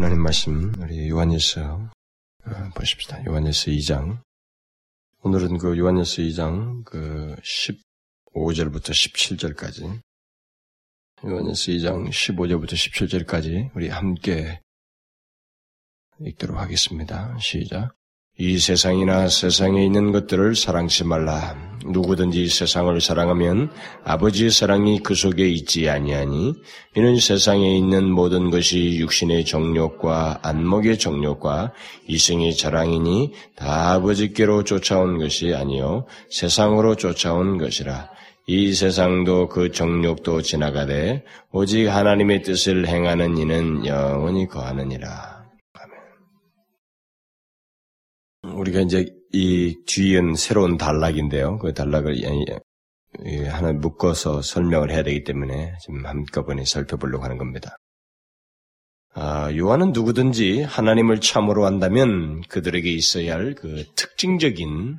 하나님 말씀 우리 요한일서 어, 보십시다. 요한일서 2장. 오늘은 그 요한일서 2장 그 15절부터 17절까지 요한일서 2장 15절부터 17절까지 우리 함께 읽도록 하겠습니다. 시작. 이 세상이나 세상에 있는 것들을 사랑치 말라. 누구든지 세상을 사랑하면 아버지의 사랑이 그 속에 있지 아니하니 이는 세상에 있는 모든 것이 육신의 정욕과 안목의 정욕과 이승의 자랑이니 다 아버지께로 쫓아온 것이 아니요 세상으로 쫓아온 것이라 이 세상도 그 정욕도 지나가되 오직 하나님의 뜻을 행하는 이는 영원히 거하느니라. 우리가 이제 이 뒤엔 새로운 단락인데요. 그 단락을 하나 묶어서 설명을 해야 되기 때문에 지금 한꺼번에 살펴보려고 하는 겁니다. 아, 요한은 누구든지 하나님을 참으로 한다면 그들에게 있어야 할 그 특징적인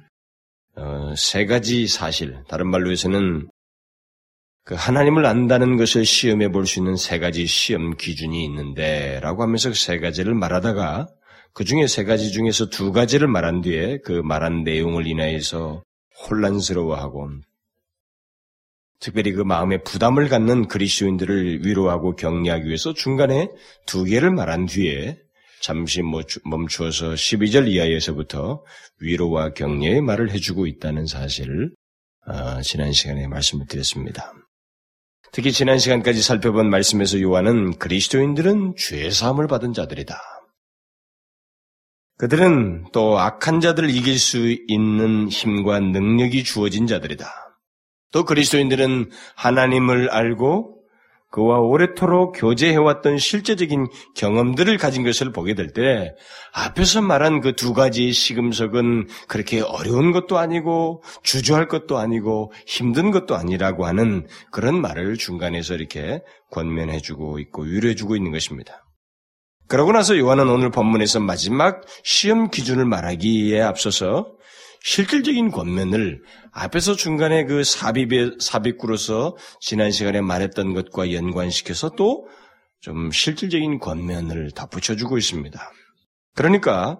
어, 세 가지 사실, 다른 말로 해서는 그 하나님을 안다는 것을 시험해 볼 수 있는 세 가지 시험 기준이 있는데, 라고 하면서 그 세 가지를 말하다가 그 중에 세 가지 중에서 두 가지를 말한 뒤에 그 말한 내용을 인하여서 혼란스러워하고 특별히 그 마음에 부담을 갖는 그리스도인들을 위로하고 격려하기 위해서 중간에 두 개를 말한 뒤에 잠시 멈추어서 12절 이하에서부터 위로와 격려의 말을 해주고 있다는 사실을 어, 지난 시간에 말씀을 드렸습니다. 특히 지난 시간까지 살펴본 말씀에서 요한은 그리스도인들은 죄 사함을 받은 자들이다. 그들은 또 악한 자들을 이길 수 있는 힘과 능력이 주어진 자들이다. 또 그리스도인들은 하나님을 알고 그와 오래토록 교제해왔던 실제적인 경험들을 가진 것을 보게 될 때 앞에서 말한 그 두 가지 시금석은 그렇게 어려운 것도 아니고 주저할 것도 아니고 힘든 것도 아니라고 하는 그런 말을 중간에서 이렇게 권면해주고 있고 위로해주고 있는 것입니다. 그러고 나서 요한은 오늘 본문에서 마지막 시험 기준을 말하기에 앞서서 실질적인 권면을 앞에서 중간에 그 삽입에, 삽입구로서 지난 시간에 말했던 것과 연관시켜서 또 좀 실질적인 권면을 덧붙여주고 있습니다. 그러니까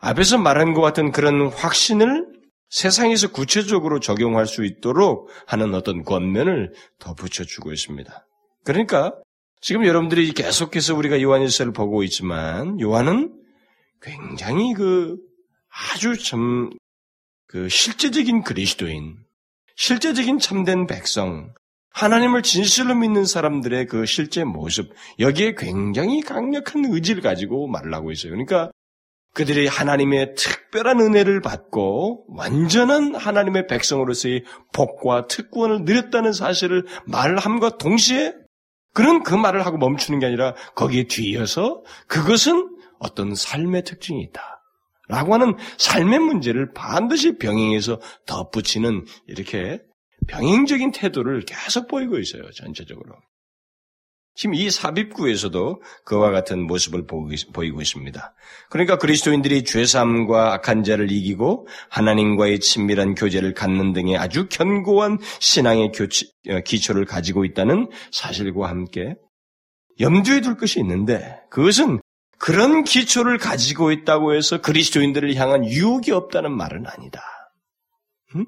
앞에서 말한 것 같은 그런 확신을 세상에서 구체적으로 적용할 수 있도록 하는 어떤 권면을 덧붙여주고 있습니다. 그러니까 지금 여러분들이 계속해서 우리가 요한일서를 보고 있지만 요한은 굉장히 그 아주 참 그 실제적인 그리스도인, 실제적인 참된 백성, 하나님을 진실로 믿는 사람들의 그 실제 모습, 여기에 굉장히 강력한 의지를 가지고 말을 하고 있어요. 그러니까 그들이 하나님의 특별한 은혜를 받고 완전한 하나님의 백성으로서의 복과 특권을 누렸다는 사실을 말함과 동시에 그런 그 말을 하고 멈추는 게 아니라 거기에 뒤이어서 그것은 어떤 삶의 특징이 있다. 라고 하는 삶의 문제를 반드시 병행해서 덧붙이는 이렇게 병행적인 태도를 계속 보이고 있어요. 전체적으로. 지금 이 삽입구에서도 그와 같은 모습을 보이고 있습니다. 그러니까 그리스도인들이 죄삼과 악한 자를 이기고 하나님과의 친밀한 교제를 갖는 등의 아주 견고한 신앙의 교치, 어, 기초를 가지고 있다는 사실과 함께 염두에 둘 것이 있는데 그것은 그런 기초를 가지고 있다고 해서 그리스도인들을 향한 유혹이 없다는 말은 아니다. 응?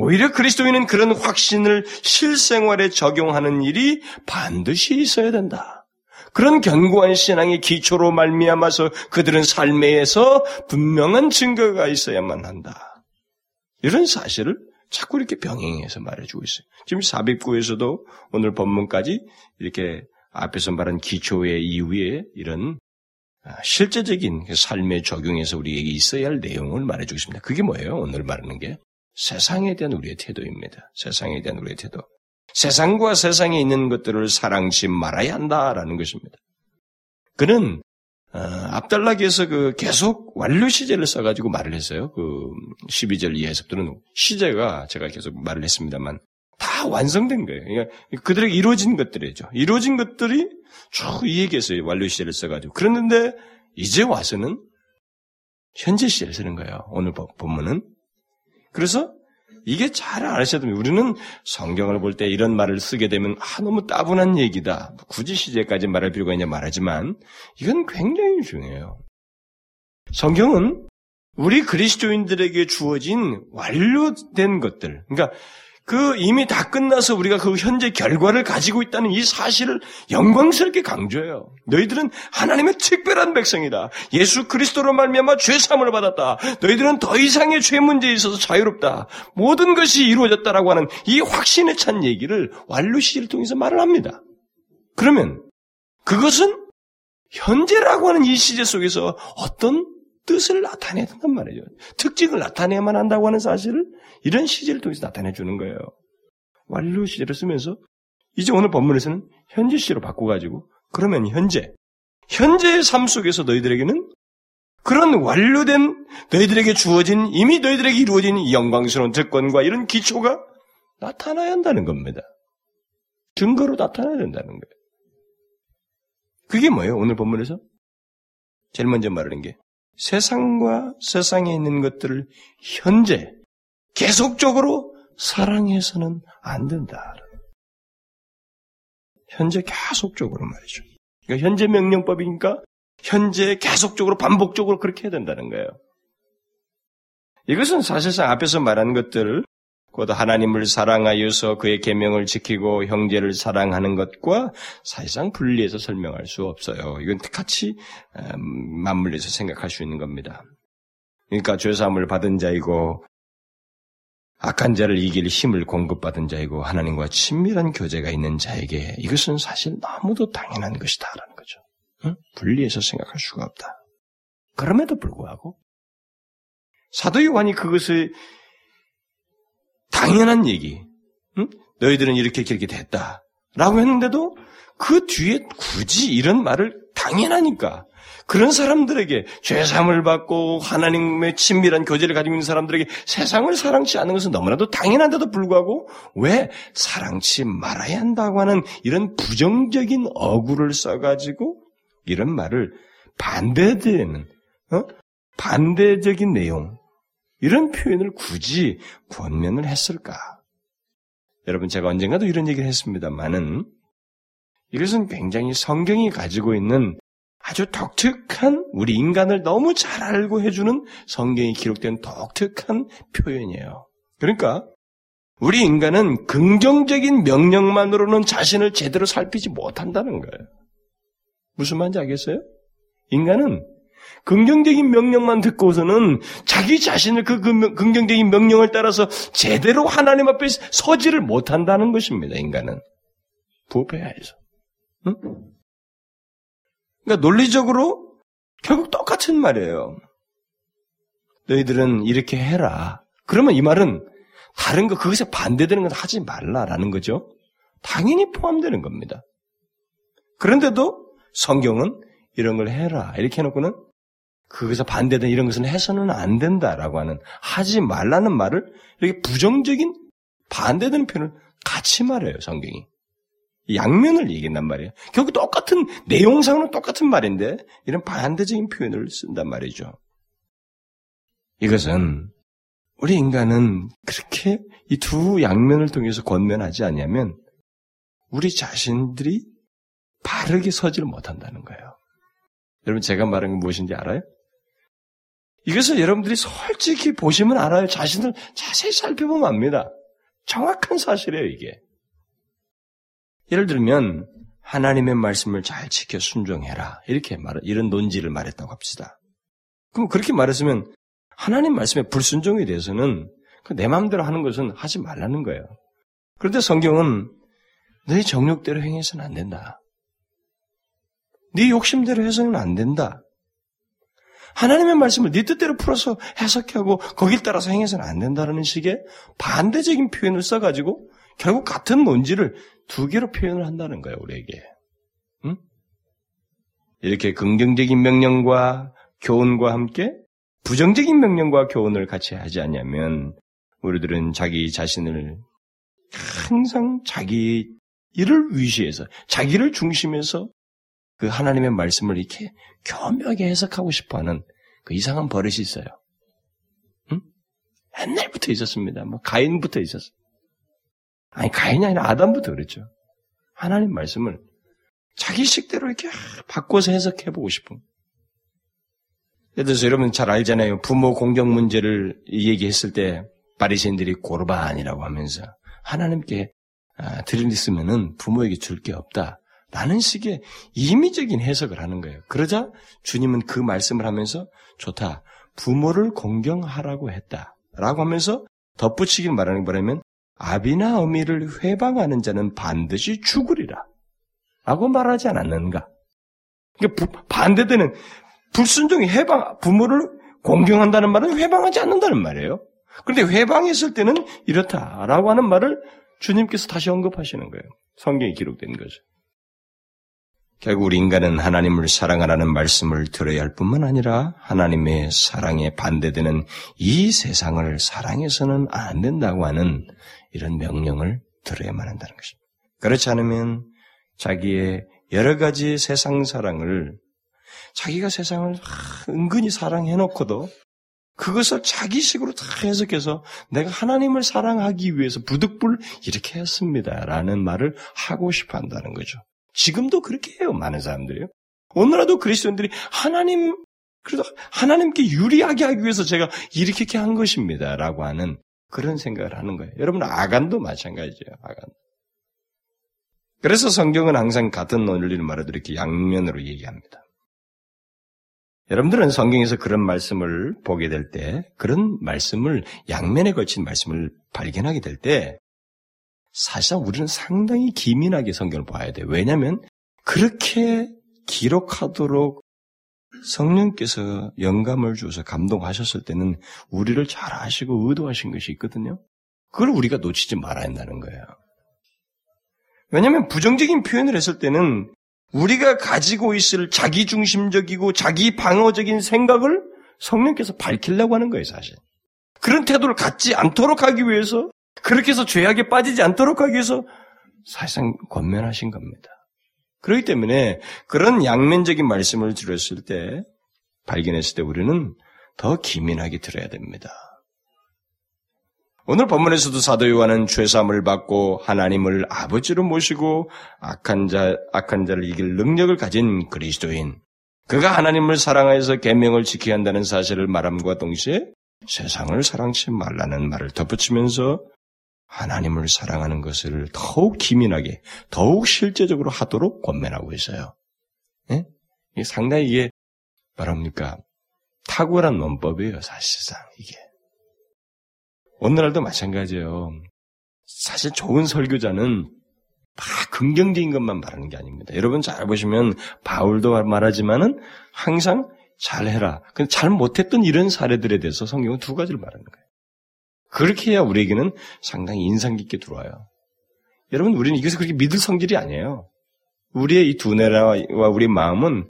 오히려 그리스도인은 그런 확신을 실생활에 적용하는 일이 반드시 있어야 된다. 그런 견고한 신앙의 기초로 말미암아서 그들은 삶에서 분명한 증거가 있어야만 한다. 이런 사실을 자꾸 이렇게 병행해서 말해주고 있어요. 지금 사백구에서도 오늘 본문까지 이렇게 앞에서 말한 기초의 이후에 이런 실제적인 삶의 적용에서 우리에게 있어야 할 내용을 말해주고 있습니다. 그게 뭐예요? 오늘 말하는 게 세상에 대한 우리의 태도입니다. 세상에 대한 우리의 태도. 세상과 세상에 있는 것들을 사랑치 말아야 한다라는 것입니다. 그는 어, 앞달락에서 그 계속 완료 시제를 써가지고 말을 했어요. 그 12절 이하에서부터는 시제가 제가 계속 말을 했습니다만 다 완성된 거예요. 그러니까 그들에게 이루어진 것들이죠. 이루어진 것들이 쭉 이 얘기했어요. 완료 시제를 써가지고. 그랬는데 이제 와서는 현재 시제를 쓰는 거예요. 오늘 본문은. 그래서 이게 잘 아셔야 됩니다. 우리는 성경을 볼 때 이런 말을 쓰게 되면 아 너무 따분한 얘기다. 굳이 시제까지 말할 필요가 있냐 말하지만 이건 굉장히 중요해요. 성경은 우리 그리스도인들에게 주어진 완료된 것들, 그러니까 그 이미 다 끝나서 우리가 그 현재 결과를 가지고 있다는 이 사실을 영광스럽게 강조해요. 너희들은 하나님의 특별한 백성이다. 예수 그리스도로 말미암아 죄 사함을 받았다. 너희들은 더 이상의 죄 문제에 있어서 자유롭다. 모든 것이 이루어졌다라고 하는 이 확신에 찬 얘기를 완료 시를 통해서 말을 합니다. 그러면 그것은 현재라고 하는 이 시제 속에서 어떤 뜻을 나타내야 된단 말이죠. 특징을 나타내야만 한다고 하는 사실을 이런 시제를 통해서 나타내 주는 거예요. 완료 시제를 쓰면서 이제 오늘 본문에서는 현재 시로 바꿔가지고 그러면 현재 현재의 삶 속에서 너희들에게는 그런 완료된 너희들에게 주어진 이미 너희들에게 이루어진 영광스러운 특권과 이런 기초가 나타나야 한다는 겁니다. 증거로 나타나야 된다는 거예요. 그게 뭐예요? 오늘 본문에서 제일 먼저 말하는 게 세상과 세상에 있는 것들을 현재 계속적으로 사랑해서는 안 된다. 현재 계속적으로 말이죠. 그러니까 현재 명령법이니까 현재 계속적으로 반복적으로 그렇게 해야 된다는 거예요. 이것은 사실상 앞에서 말한 것들 곧 하나님을 사랑하여서 그의 계명을 지키고 형제를 사랑하는 것과 사실상 분리해서 설명할 수 없어요. 이건 같이 음, 맞물려서 생각할 수 있는 겁니다. 그러니까 죄사함을 받은 자이고 악한 자를 이길 힘을 공급받은 자이고 하나님과 친밀한 교제가 있는 자에게 이것은 사실 너무도 당연한 것이다라는 거죠. 응? 분리해서 생각할 수가 없다. 그럼에도 불구하고 사도 요한이 그것을 당연한 얘기. 응? 너희들은 이렇게 이렇게 됐다. 라고 했는데도 그 뒤에 굳이 이런 말을 당연하니까 그런 사람들에게 죄삼을 받고 하나님의 친밀한 교제를 가지고 있는 사람들에게 세상을 사랑치 않는 것은 너무나도 당연한데도 불구하고 왜 사랑치 말아야 한다고 하는 이런 부정적인 어구를 써가지고 이런 말을 반대되는 어? 반대적인 내용 이런 표현을 굳이 권면을 했을까? 여러분 제가 언젠가도 이런 얘기를 했습니다만은 이것은 굉장히 성경이 가지고 있는 아주 독특한 우리 인간을 너무 잘 알고 해주는 성경이 기록된 독특한 표현이에요. 그러니까 우리 인간은 긍정적인 명령만으로는 자신을 제대로 살피지 못한다는 거예요. 무슨 말인지 알겠어요? 인간은 긍정적인 명령만 듣고서는 자기 자신을 그 긍정적인 명령을 따라서 제대로 하나님 앞에 서지를 못한다는 것입니다, 인간은. 부패해서. 응? 그러니까 논리적으로 결국 똑같은 말이에요. 너희들은 이렇게 해라. 그러면 이 말은 다른 거, 그것에 반대되는 건 하지 말라라는 거죠. 당연히 포함되는 겁니다. 그런데도 성경은 이런 걸 해라. 이렇게 해놓고는 그것에 반대된 이런 것은 해서는 안 된다라고 하는 하지 말라는 말을 이렇게 부정적인 반대되는 표현을 같이 말해요, 성경이. 양면을 얘기한단 말이에요. 결국 똑같은 내용상으로 똑같은 말인데 이런 반대적인 표현을 쓴단 말이죠. 이것은 우리 인간은 그렇게 이 두 양면을 통해서 권면하지 않냐면 우리 자신들이 바르게 서지를 못한다는 거예요. 여러분 제가 말한 건 무엇인지 알아요? 이것을 여러분들이 솔직히 보시면 알아요. 자신을 자세히 살펴보면 압니다. 정확한 사실이에요, 이게. 예를 들면 하나님의 말씀을 잘 지켜 순종해라. 이렇게 말 이런 논지를 말했다고 합시다. 그럼 그렇게 말했으면 하나님 말씀의 불순종에 대해서는 그내 마음대로 하는 것은 하지 말라는 거예요. 그런데 성경은 너 정욕대로 행해서는 안 된다. 네 욕심대로 해서는 안 된다. 하나님의 말씀을 네 뜻대로 풀어서 해석하고 거길 따라서 행해서는 안 된다는 식의 반대적인 표현을 써가지고 결국 같은 논지를 두 개로 표현을 한다는 거예요, 우리에게. 응? 이렇게 긍정적인 명령과 교훈과 함께 부정적인 명령과 교훈을 같이 하지 않냐면 우리들은 자기 자신을 항상 자기 일을 위시해서 자기를 중심해서 그 하나님의 말씀을 이렇게 교묘하게 해석하고 싶어하는 그 이상한 버릇이 있어요. 응? 옛날부터 있었습니다. 뭐 가인부터 있었어요. 아니 가인이 아니라 아담부터 그랬죠. 하나님 말씀을 자기 식대로 이렇게 바꿔서 해석해 보고 싶은. 예를 들어서 여러분 잘 알잖아요. 부모 공경 문제를 얘기했을 때 바리새인들이 고르반이라고 하면서 하나님께 아, 드리으면은 부모에게 줄 게 없다. 라는 식의 임의적인 해석을 하는 거예요. 그러자 주님은 그 말씀을 하면서 좋다. 부모를 공경하라고 했다. 라고 하면서 덧붙이길 말하는 거라면 아비나 어미를 회방하는 자는 반드시 죽으리라. 라고 말하지 않았는가? 그러니까 반대되는 불순종이 해방, 부모를 공경한다는 말은 회방하지 않는다는 말이에요. 그런데 회방했을 때는 이렇다라고 하는 말을 주님께서 다시 언급하시는 거예요. 성경에 기록된 거죠. 결국 인간은 하나님을 사랑하라는 말씀을 들어야 할 뿐만 아니라 하나님의 사랑에 반대되는 이 세상을 사랑해서는 안 된다고 하는 이런 명령을 들어야만 한다는 것입니다. 그렇지 않으면 자기의 여러 가지 세상 사랑을 자기가 세상을 은근히 사랑해놓고도 그것을 자기식으로 다 해석해서 내가 하나님을 사랑하기 위해서 부득불 이렇게 했습니다라는 말을 하고 싶어 한다는 거죠. 지금도 그렇게 해요, 많은 사람들이요. 오늘라도 그리스도인들이 하나님, 그래도 하나님께 유리하게 하기 위해서 제가 이렇게 한 것입니다 라고 하는 그런 생각을 하는 거예요. 여러분, 아간도 마찬가지예요, 아간. 그래서 성경은 항상 같은 논리를 말하도 이렇게 양면으로 얘기합니다. 여러분들은 성경에서 그런 말씀을 보게 될 때, 그런 말씀을 양면에 걸친 말씀을 발견하게 될 때, 사실상 우리는 상당히 기민하게 성경을 봐야 돼요. 왜냐하면 그렇게 기록하도록 성령께서 영감을 주어서 감동하셨을 때는 우리를 잘 아시고 의도하신 것이 있거든요. 그걸 우리가 놓치지 말아야 한다는 거예요. 왜냐하면 부정적인 표현을 했을 때는 우리가 가지고 있을 자기중심적이고 자기 방어적인 생각을 성령께서 밝히려고 하는 거예요, 사실. 그런 태도를 갖지 않도록 하기 위해서, 그렇게 해서 죄악에 빠지지 않도록 하기 위해서 사실상 권면하신 겁니다. 그렇기 때문에 그런 양면적인 말씀을 들었을 때, 발견했을 때 우리는 더 기민하게 들어야 됩니다. 오늘 본문에서도 사도 요한은 죄사함을 받고 하나님을 아버지로 모시고 악한 자 악한 자를 이길 능력을 가진 그리스도인 그가 하나님을 사랑하여서 계명을 지켜야 한다는 사실을 말함과 동시에 세상을 사랑치 말라는 말을 덧붙이면서 하나님을 사랑하는 것을 더욱 기민하게, 더욱 실제적으로 하도록 권면하고 있어요. 예? 상당히 이게 말합니까? 탁월한 논법이에요, 사실상 이게. 오늘날도 마찬가지예요. 사실 좋은 설교자는 다 긍정적인 것만 말하는 게 아닙니다. 여러분 잘 보시면 바울도 말하지만은 항상 잘해라. 근데 잘 못했던 이런 사례들에 대해서 성경은 두 가지를 말하는 거예요. 그렇게 해야 우리에게는 상당히 인상 깊게 들어와요. 여러분 우리는 이것을 그렇게 믿을 성질이 아니에요. 우리의 이 두뇌와 우리 마음은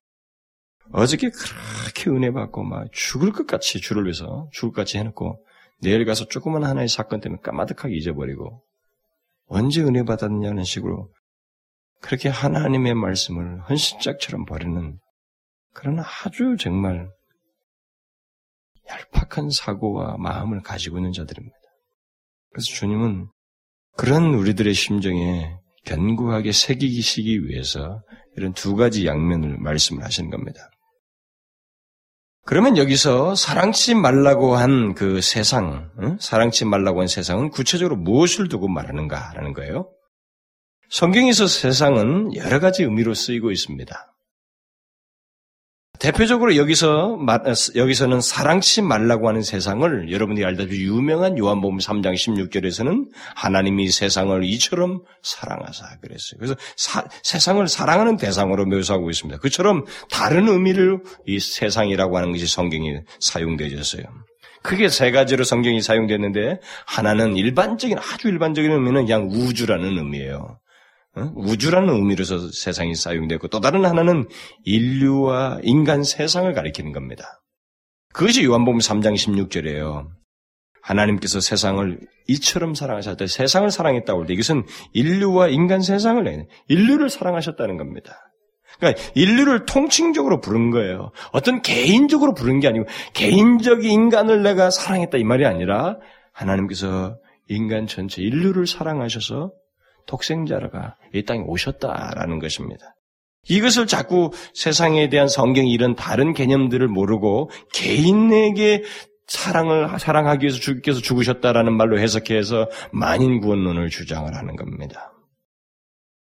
어저께 그렇게 은혜 받고 막 죽을 것 같이 주를 위해서 죽을 것 같이 해놓고 내일 가서 조그만 하나의 사건 때문에 까마득하게 잊어버리고 언제 은혜 받았냐는 식으로 그렇게 하나님의 말씀을 헌신짝처럼 버리는 그런 아주 정말 얄팍한 사고와 마음을 가지고 있는 자들입니다. 그래서 주님은 그런 우리들의 심정에 견고하게 새기시기 위해서 이런 두 가지 양면을 말씀을 하시는 겁니다. 그러면 여기서 사랑치 말라고 한 그 세상, 응? 사랑치 말라고 한 세상은 구체적으로 무엇을 두고 말하는가라는 거예요. 성경에서 세상은 여러 가지 의미로 쓰이고 있습니다. 대표적으로 여기서 여기서는 사랑치 말라고 하는 세상을 여러분이 알다시피 유명한 요한복음 3장 16절에서는 하나님이 세상을 이처럼 사랑하사 그랬어요. 그래서 사, 세상을 사랑하는 대상으로 묘사하고 있습니다. 그처럼 다른 의미를 이 세상이라고 하는 것이 성경이 사용되어졌어요. 크게 세 가지로 성경이 사용됐는데 하나는 일반적인 아주 일반적인 의미는 그냥 우주라는 의미예요. 우주라는 의미로서 세상이 사용되고 또 다른 하나는 인류와 인간 세상을 가리키는 겁니다. 그것이 요한복음 3장 16절이에요. 하나님께서 세상을 이처럼 사랑하셨다. 세상을 사랑했다고 할 때 이것은 인류와 인간 세상을 내 인류를 사랑하셨다는 겁니다. 그러니까 인류를 통칭적으로 부른 거예요. 어떤 개인적으로 부른 게 아니고 개인적 인간을 내가 사랑했다 이 말이 아니라 하나님께서 인간 전체 인류를 사랑하셔서 독생자가 이 땅에 오셨다라는 것입니다. 이것을 자꾸 세상에 대한 성경이 이런 다른 개념들을 모르고 개인에게 사랑을 사랑하기 위해서 주께서 죽으셨다라는 말로 해석해서 만인 구원론을 주장을 하는 겁니다.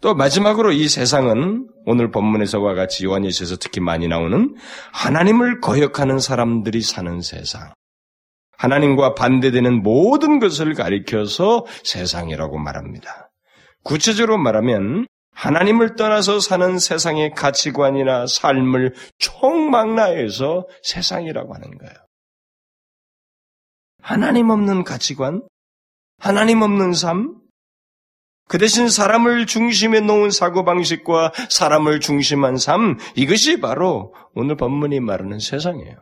또 마지막으로 이 세상은 오늘 본문에서와 같이 요한일서에서 특히 많이 나오는 하나님을 거역하는 사람들이 사는 세상. 하나님과 반대되는 모든 것을 가리켜서 세상이라고 말합니다. 구체적으로 말하면 하나님을 떠나서 사는 세상의 가치관이나 삶을 총망라해서 세상이라고 하는 거예요. 하나님 없는 가치관, 하나님 없는 삶, 그 대신 사람을 중심에 놓은 사고방식과 사람을 중심한 삶, 이것이 바로 오늘 본문이 말하는 세상이에요.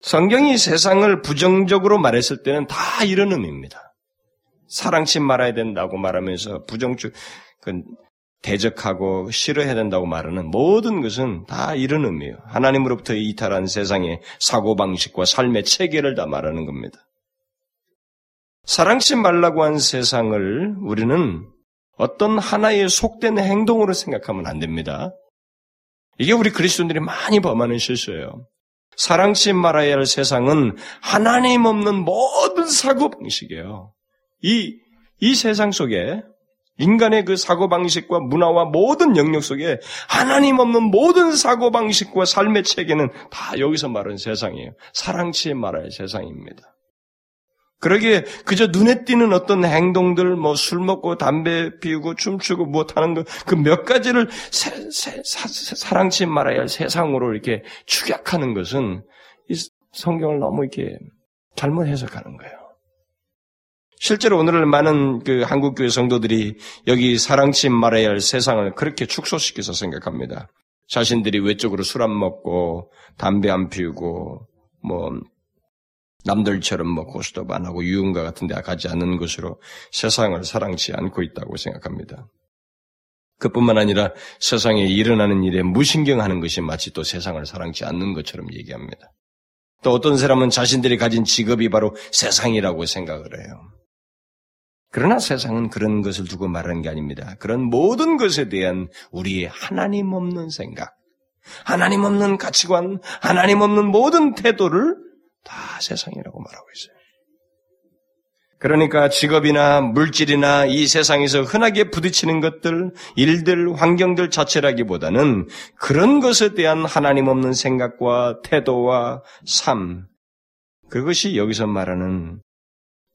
성경이 세상을 부정적으로 말했을 때는 다 이런 의미입니다. 사랑치 말아야 된다고 말하면서 부정적, 그 대적하고 싫어해야 된다고 말하는 모든 것은 다 이런 의미예요. 하나님으로부터 이탈한 세상의 사고방식과 삶의 체계를 다 말하는 겁니다. 사랑치 말라고 한 세상을 우리는 어떤 하나의 속된 행동으로 생각하면 안 됩니다. 이게 우리 그리스도인들이 많이 범하는 실수예요. 사랑치 말아야 할 세상은 하나님 없는 모든 사고방식이에요. 이, 이 세상 속에 인간의 그 사고방식과 문화와 모든 영역 속에 하나님 없는 모든 사고방식과 삶의 체계는 다 여기서 말하는 세상이에요. 사랑치에 말할 세상입니다. 그러기에 그저 눈에 띄는 어떤 행동들, 뭐 술 먹고 담배 피우고 춤추고 못하는 뭐 것, 그 몇 가지를 사, 사랑치 말아야 할 세상으로 이렇게 축약하는 것은 이 성경을 너무 이렇게 잘못 해석하는 거예요. 실제로 오늘날 많은 그 한국 교회 성도들이 여기 사랑치 말아야 할 세상을 그렇게 축소시켜서 생각합니다. 자신들이 외적으로 술 안 먹고 담배 안 피우고 뭐 남들처럼 뭐 고스톱 안 하고 유흥가 같은 데 가지 않는 것으로 세상을 사랑치 않고 있다고 생각합니다. 그뿐만 아니라 세상에 일어나는 일에 무신경하는 것이 마치 또 세상을 사랑치 않는 것처럼 얘기합니다. 또 어떤 사람은 자신들이 가진 직업이 바로 세상이라고 생각을 해요. 그러나 세상은 그런 것을 두고 말하는 게 아닙니다. 그런 모든 것에 대한 우리의 하나님 없는 생각, 하나님 없는 가치관, 하나님 없는 모든 태도를 다 세상이라고 말하고 있어요. 그러니까 직업이나 물질이나 이 세상에서 흔하게 부딪히는 것들, 일들, 환경들 자체라기보다는 그런 것에 대한 하나님 없는 생각과 태도와 삶, 그것이 여기서 말하는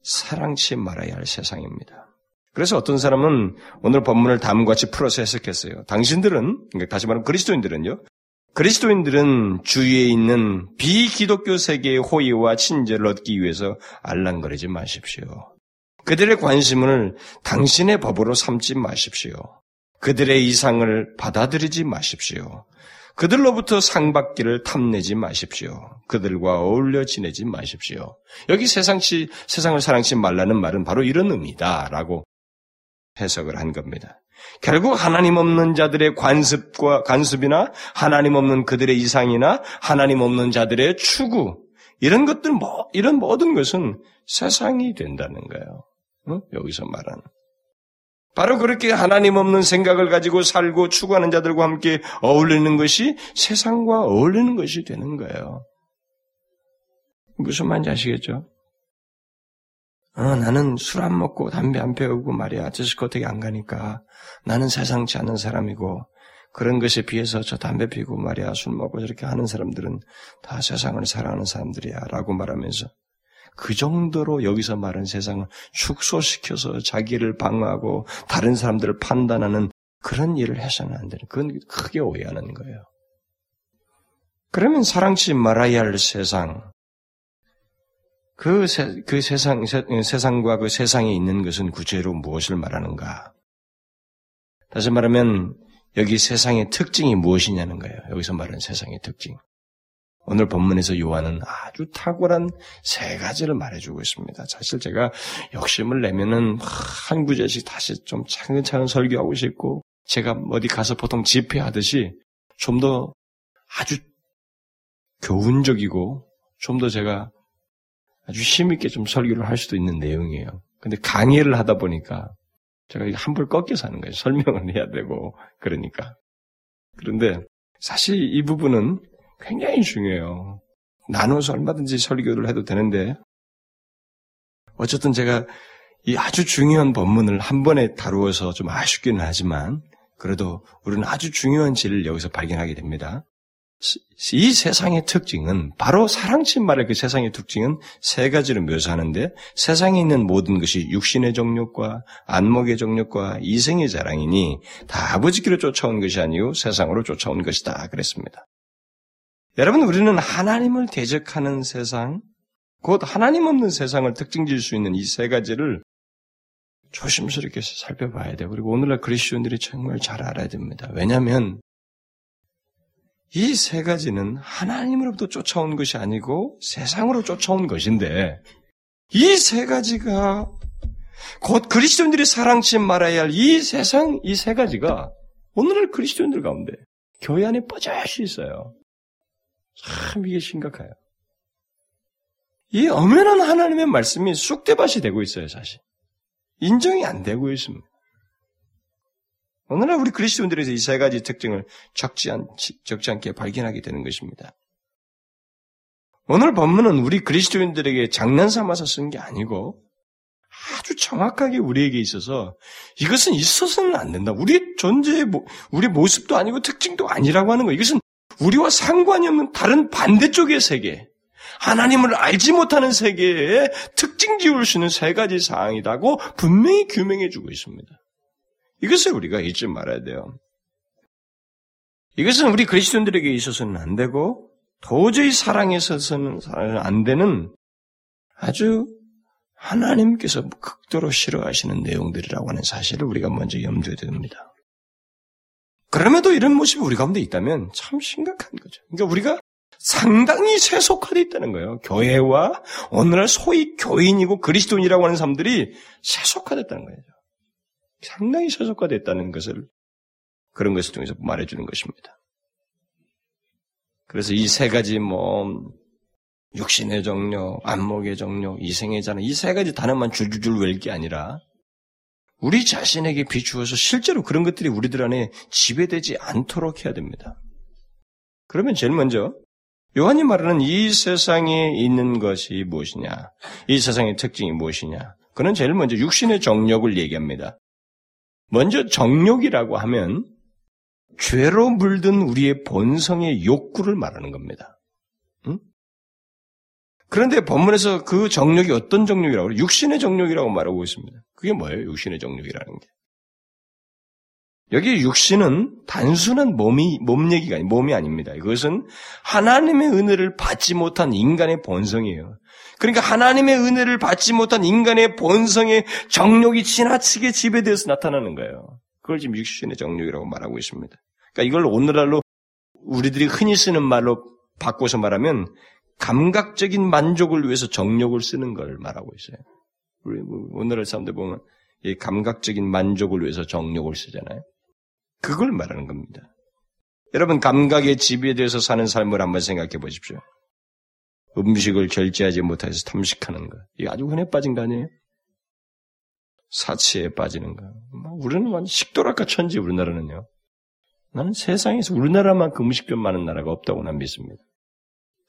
사랑치 말아야 할 세상입니다. 그래서 어떤 사람은 오늘 본문을 다음과 같이 풀어서 해석했어요. 당신들은, 그러니까 다시 말하면 그리스도인들은요, 그리스도인들은 주위에 있는 비기독교 세계의 호의와 친절을 얻기 위해서 알랑거리지 마십시오. 그들의 관심을 당신의 법으로 삼지 마십시오. 그들의 이상을 받아들이지 마십시오. 그들로부터 상받기를 탐내지 마십시오. 그들과 어울려 지내지 마십시오. 여기 세상치, 세상을 사랑치 말라는 말은 바로 이런 의미다 라고 해석을 한 겁니다. 결국 하나님 없는 자들의 관습과 간습이나 하나님 없는 그들의 이상이나 하나님 없는 자들의 추구 이런 것들 뭐 이런 모든 것은 세상이 된다는 거예요. 어? 여기서 말하는 바로 그렇게 하나님 없는 생각을 가지고 살고 추구하는 자들과 함께 어울리는 것이 세상과 어울리는 것이 되는 거예요. 무슨 말인지 아시겠죠? 어, 나는 술 안 먹고 담배 안 피우고 말이야. 디스코텍에 안 가니까 나는 세상치 않은 사람이고 그런 것에 비해서 저 담배 피우고 말이야. 술 먹고 저렇게 하는 사람들은 다 세상을 사랑하는 사람들이야. 라고 말하면서 그 정도로 여기서 말하는 세상을 축소시켜서 자기를 방어하고 다른 사람들을 판단하는 그런 일을 해서는 안 되는, 그건 크게 오해하는 거예요. 그러면 사랑치 말아야 할 세상, 그, 세, 그 세상, 세, 세상과 그 세상에 있는 것은 구체로 무엇을 말하는가? 다시 말하면 여기 세상의 특징이 무엇이냐는 거예요. 여기서 말하는 세상의 특징. 오늘 본문에서 요한은 아주 탁월한 세 가지를 말해주고 있습니다. 사실 제가 욕심을 내면은 한 구절씩 다시 좀 차근차근 설교하고 싶고 제가 어디 가서 보통 집회하듯이 좀 더 아주 교훈적이고 좀 더 제가 아주 힘있게 좀 설교를 할 수도 있는 내용이에요. 근데 강의를 하다 보니까 제가 한불 꺾여서 하는 거예요. 설명을 해야 되고, 그러니까. 그런데 사실 이 부분은 굉장히 중요해요. 나눠서 얼마든지 설교를 해도 되는데, 어쨌든 제가 이 아주 중요한 본문을 한 번에 다루어서 좀 아쉽기는 하지만, 그래도 우리는 아주 중요한 진리를 여기서 발견하게 됩니다. 이 세상의 특징은 바로 사랑친 말의 그 세상의 특징은 세 가지로 묘사하는데 세상에 있는 모든 것이 육신의 정욕과 안목의 정욕과 이생의 자랑이니 다 아버지께로 쫓아온 것이 아니고 세상으로 쫓아온 것이다 그랬습니다. 여러분 우리는 하나님을 대적하는 세상 곧 하나님 없는 세상을 특징 질 수 있는 이 세 가지를 조심스럽게 살펴봐야 돼요. 그리고 오늘날 그리스도인들이 정말 잘 알아야 됩니다. 왜냐하면 이 세 가지는 하나님으로부터 쫓아온 것이 아니고 세상으로 쫓아온 것인데 이 세 가지가 곧 그리스도인들이 사랑치 말아야 할 이 세상 이 세 가지가 오늘날 그리스도인들 가운데 교회 안에 뻗어시 있어요. 참 이게 심각해요. 이 엄연한 하나님의 말씀이 쑥대밭이 되고 있어요, 사실. 인정이 안 되고 있습니다. 오늘날 우리 그리스도인들에서 이 세 가지 특징을 적지, 않, 적지 않게 발견하게 되는 것입니다. 오늘 본문은 우리 그리스도인들에게 장난 삼아서 쓴 게 아니고 아주 정확하게 우리에게 있어서 이것은 있어서는 안 된다. 우리 존재의 우리 모습도 아니고 특징도 아니라고 하는 거. 이것은 우리와 상관이 없는 다른 반대쪽의 세계, 하나님을 알지 못하는 세계에 특징 지을 수 있는 세 가지 사항이라고 분명히 규명해 주고 있습니다. 이것을 우리가 잊지 말아야 돼요. 이것은 우리 그리스도인들에게 있어서는 안 되고 도저히 사랑에 있어서는 안 되는 아주 하나님께서 극도로 싫어하시는 내용들이라고 하는 사실을 우리가 먼저 염두에 둡니다. 그럼에도 이런 모습이 우리 가운데 있다면 참 심각한 거죠. 그러니까 우리가 상당히 세속화되어 있다는 거예요. 교회와 오늘날 소위 교인이고 그리스도인이라고 하는 사람들이 세속화됐다는 거예요. 상당히 세속화됐다는 것을 그런 것을 통해서 말해주는 것입니다. 그래서 이 세 가지 뭐 육신의 정력, 안목의 정력, 이생의 자는 이 세 가지 단어만 줄줄줄 외울 게 아니라 우리 자신에게 비추어서 실제로 그런 것들이 우리들 안에 지배되지 않도록 해야 됩니다. 그러면 제일 먼저 요한이 말하는 이 세상에 있는 것이 무엇이냐? 이 세상의 특징이 무엇이냐? 그는 제일 먼저 육신의 정력을 얘기합니다. 먼저 정욕이라고 하면 죄로 물든 우리의 본성의 욕구를 말하는 겁니다. 응? 그런데 본문에서 그 정욕이 어떤 정욕이라고? 육신의 정욕이라고 말하고 있습니다. 그게 뭐예요? 육신의 정욕이라는 게. 여기 육신은 단순한 몸이 몸 얘기가 아니 몸이 아닙니다. 이것은 하나님의 은혜를 받지 못한 인간의 본성이에요. 그러니까 하나님의 은혜를 받지 못한 인간의 본성의 정욕이 지나치게 지배되어서 나타나는 거예요. 그걸 지금 육신의 정욕이라고 말하고 있습니다. 그러니까 이걸 오늘날로 우리들이 흔히 쓰는 말로 바꿔서 말하면 감각적인 만족을 위해서 정욕을 쓰는 걸 말하고 있어요. 우리 뭐 오늘날 사람들 보면 이 감각적인 만족을 위해서 정욕을 쓰잖아요. 그걸 말하는 겁니다. 여러분 감각의 지배되어서 사는 삶을 한번 생각해 보십시오. 음식을 결제하지 못해서 탐식하는 것. 이게 아주 흔해 빠진 거 아니에요? 사치에 빠지는 거. 뭐 우리는 완전 식도락과 천지 우리나라는요. 나는 세상에서 우리나라만큼 음식점 많은 나라가 없다고 난 믿습니다.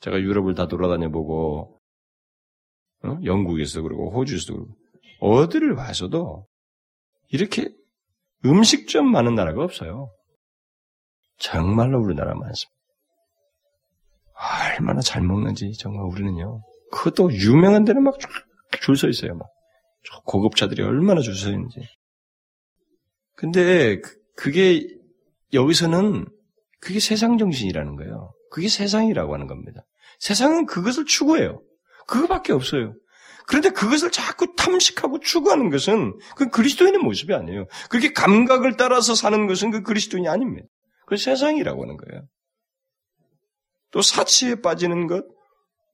제가 유럽을 다 돌아다녀 보고 어? 영국에서 그러고 호주에서도 그러고 어디를 봐서도 이렇게 음식점 많은 나라가 없어요. 정말로 우리나라 많습니다. 얼마나 잘 먹는지 정말 우리는요. 그것도 유명한 데는 막 줄 서 있어요. 막 고급차들이 얼마나 줄 서 있는지. 근데 그, 그게 여기서는 그게 세상 정신이라는 거예요. 그게 세상이라고 하는 겁니다. 세상은 그것을 추구해요. 그거밖에 없어요. 그런데 그것을 자꾸 탐식하고 추구하는 것은 그 그리스도인의 모습이 아니에요. 그렇게 감각을 따라서 사는 것은 그 그리스도인이 아닙니다. 그 세상이라고 하는 거예요. 또 사치에 빠지는 것,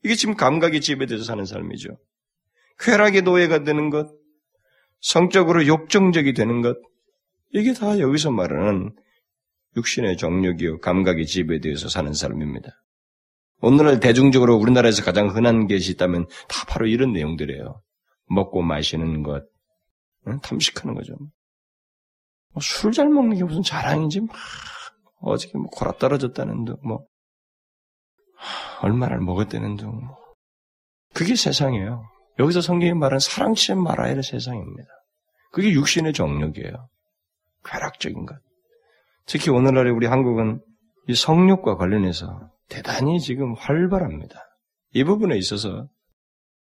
이게 지금 감각의 지배돼서 사는 삶이죠. 쾌락의 노예가 되는 것, 성적으로 욕정적이 되는 것, 이게 다 여기서 말하는 육신의 정력이요, 감각의 지배되어서 사는 삶입니다. 오늘날 대중적으로 우리나라에서 가장 흔한 것이 있다면 다 바로 이런 내용들이에요. 먹고 마시는 것, 탐식하는 거죠. 뭐 술잘 먹는 게 무슨 자랑인지 막 어저께 뭐 골아 떨어졌다는 둥, 뭐 얼마나 먹었다는 둥, 뭐 그게 세상이에요. 여기서 성경이 말하는 사랑치 말아야 할 세상입니다. 그게 육신의 정력이에요. 쾌락적인 것. 특히 오늘날에 우리 한국은 이 성욕과 관련해서 대단히 지금 활발합니다. 이 부분에 있어서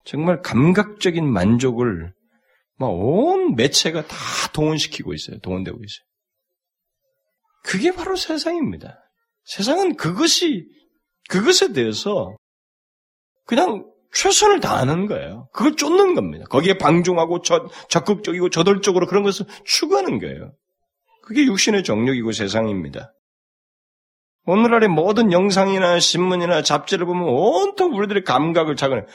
정말 감각적인 만족을 온 매체가 다 동원시키고 있어요. 동원되고 있어요. 그게 바로 세상입니다. 세상은 그것이, 그것에 대해서 그냥 최선을 다하는 거예요. 그걸 쫓는 겁니다. 거기에 방종하고 저, 적극적이고 저돌적으로 그런 것을 추구하는 거예요. 그게 육신의 정력이고 세상입니다. 오늘날의 모든 영상이나 신문이나 잡지를 보면 온통 우리들의 감각을 자극해.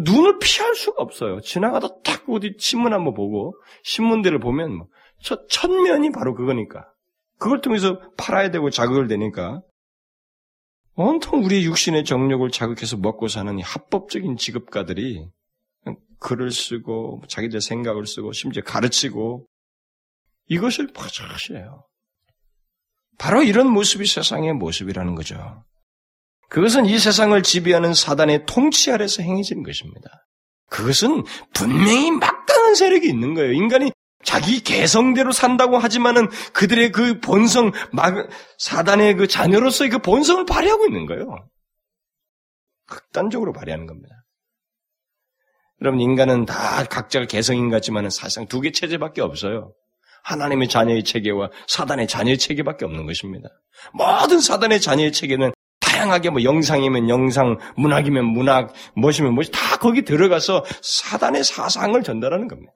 눈을 피할 수가 없어요. 지나가다 딱 어디 신문 한번 보고 신문들을 보면 뭐, 저 천면이 바로 그거니까. 그걸 통해서 팔아야 되고 자극을 되니까 온통 우리 육신의 정력을 자극해서 먹고 사는 합법적인 직업가들이 글을 쓰고 자기들 생각을 쓰고 심지어 가르치고 이것을 퍼져시해요. 바로 이런 모습이 세상의 모습이라는 거죠. 그것은 이 세상을 지배하는 사단의 통치 아래서 행해지는 것입니다. 그것은 분명히 막강한 세력이 있는 거예요. 인간이 자기 개성대로 산다고 하지만은 그들의 그 본성, 사단의 그 자녀로서의 그 본성을 발휘하고 있는 거예요. 극단적으로 발휘하는 겁니다. 여러분, 인간은 다 각자가 개성인 같지만은 사실상 두 개 체제밖에 없어요. 하나님의 자녀의 체계와 사단의 자녀의 체계밖에 없는 것입니다. 모든 사단의 자녀의 체계는 다양하게 뭐 영상이면 영상, 문학이면 문학, 무엇이면 무엇이 다 거기 들어가서 사단의 사상을 전달하는 겁니다.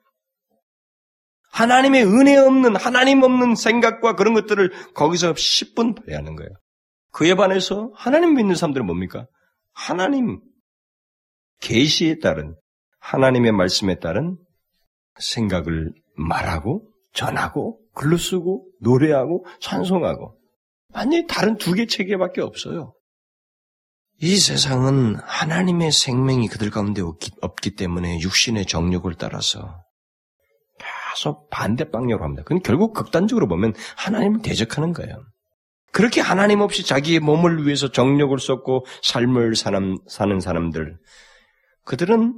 하나님의 은혜 없는 하나님 없는 생각과 그런 것들을 거기서 10분 발휘하는 거예요. 그에 반해서 하나님 믿는 사람들은 뭡니까? 하나님 계시에 따른 하나님의 말씀에 따른 생각을 말하고 전하고 글로 쓰고 노래하고 찬송하고 완전히 다른 두 개 체계밖에 없어요. 이 세상은 하나님의 생명이 그들 가운데 없기, 때문에 육신의 정력을 따라서 계속 반대 방향으로 합니다. 그건 결국 극단적으로 보면 하나님을 대적하는 거예요. 그렇게 하나님 없이 자기의 몸을 위해서 정력을 쏟고 삶을 사는 사람들, 그들은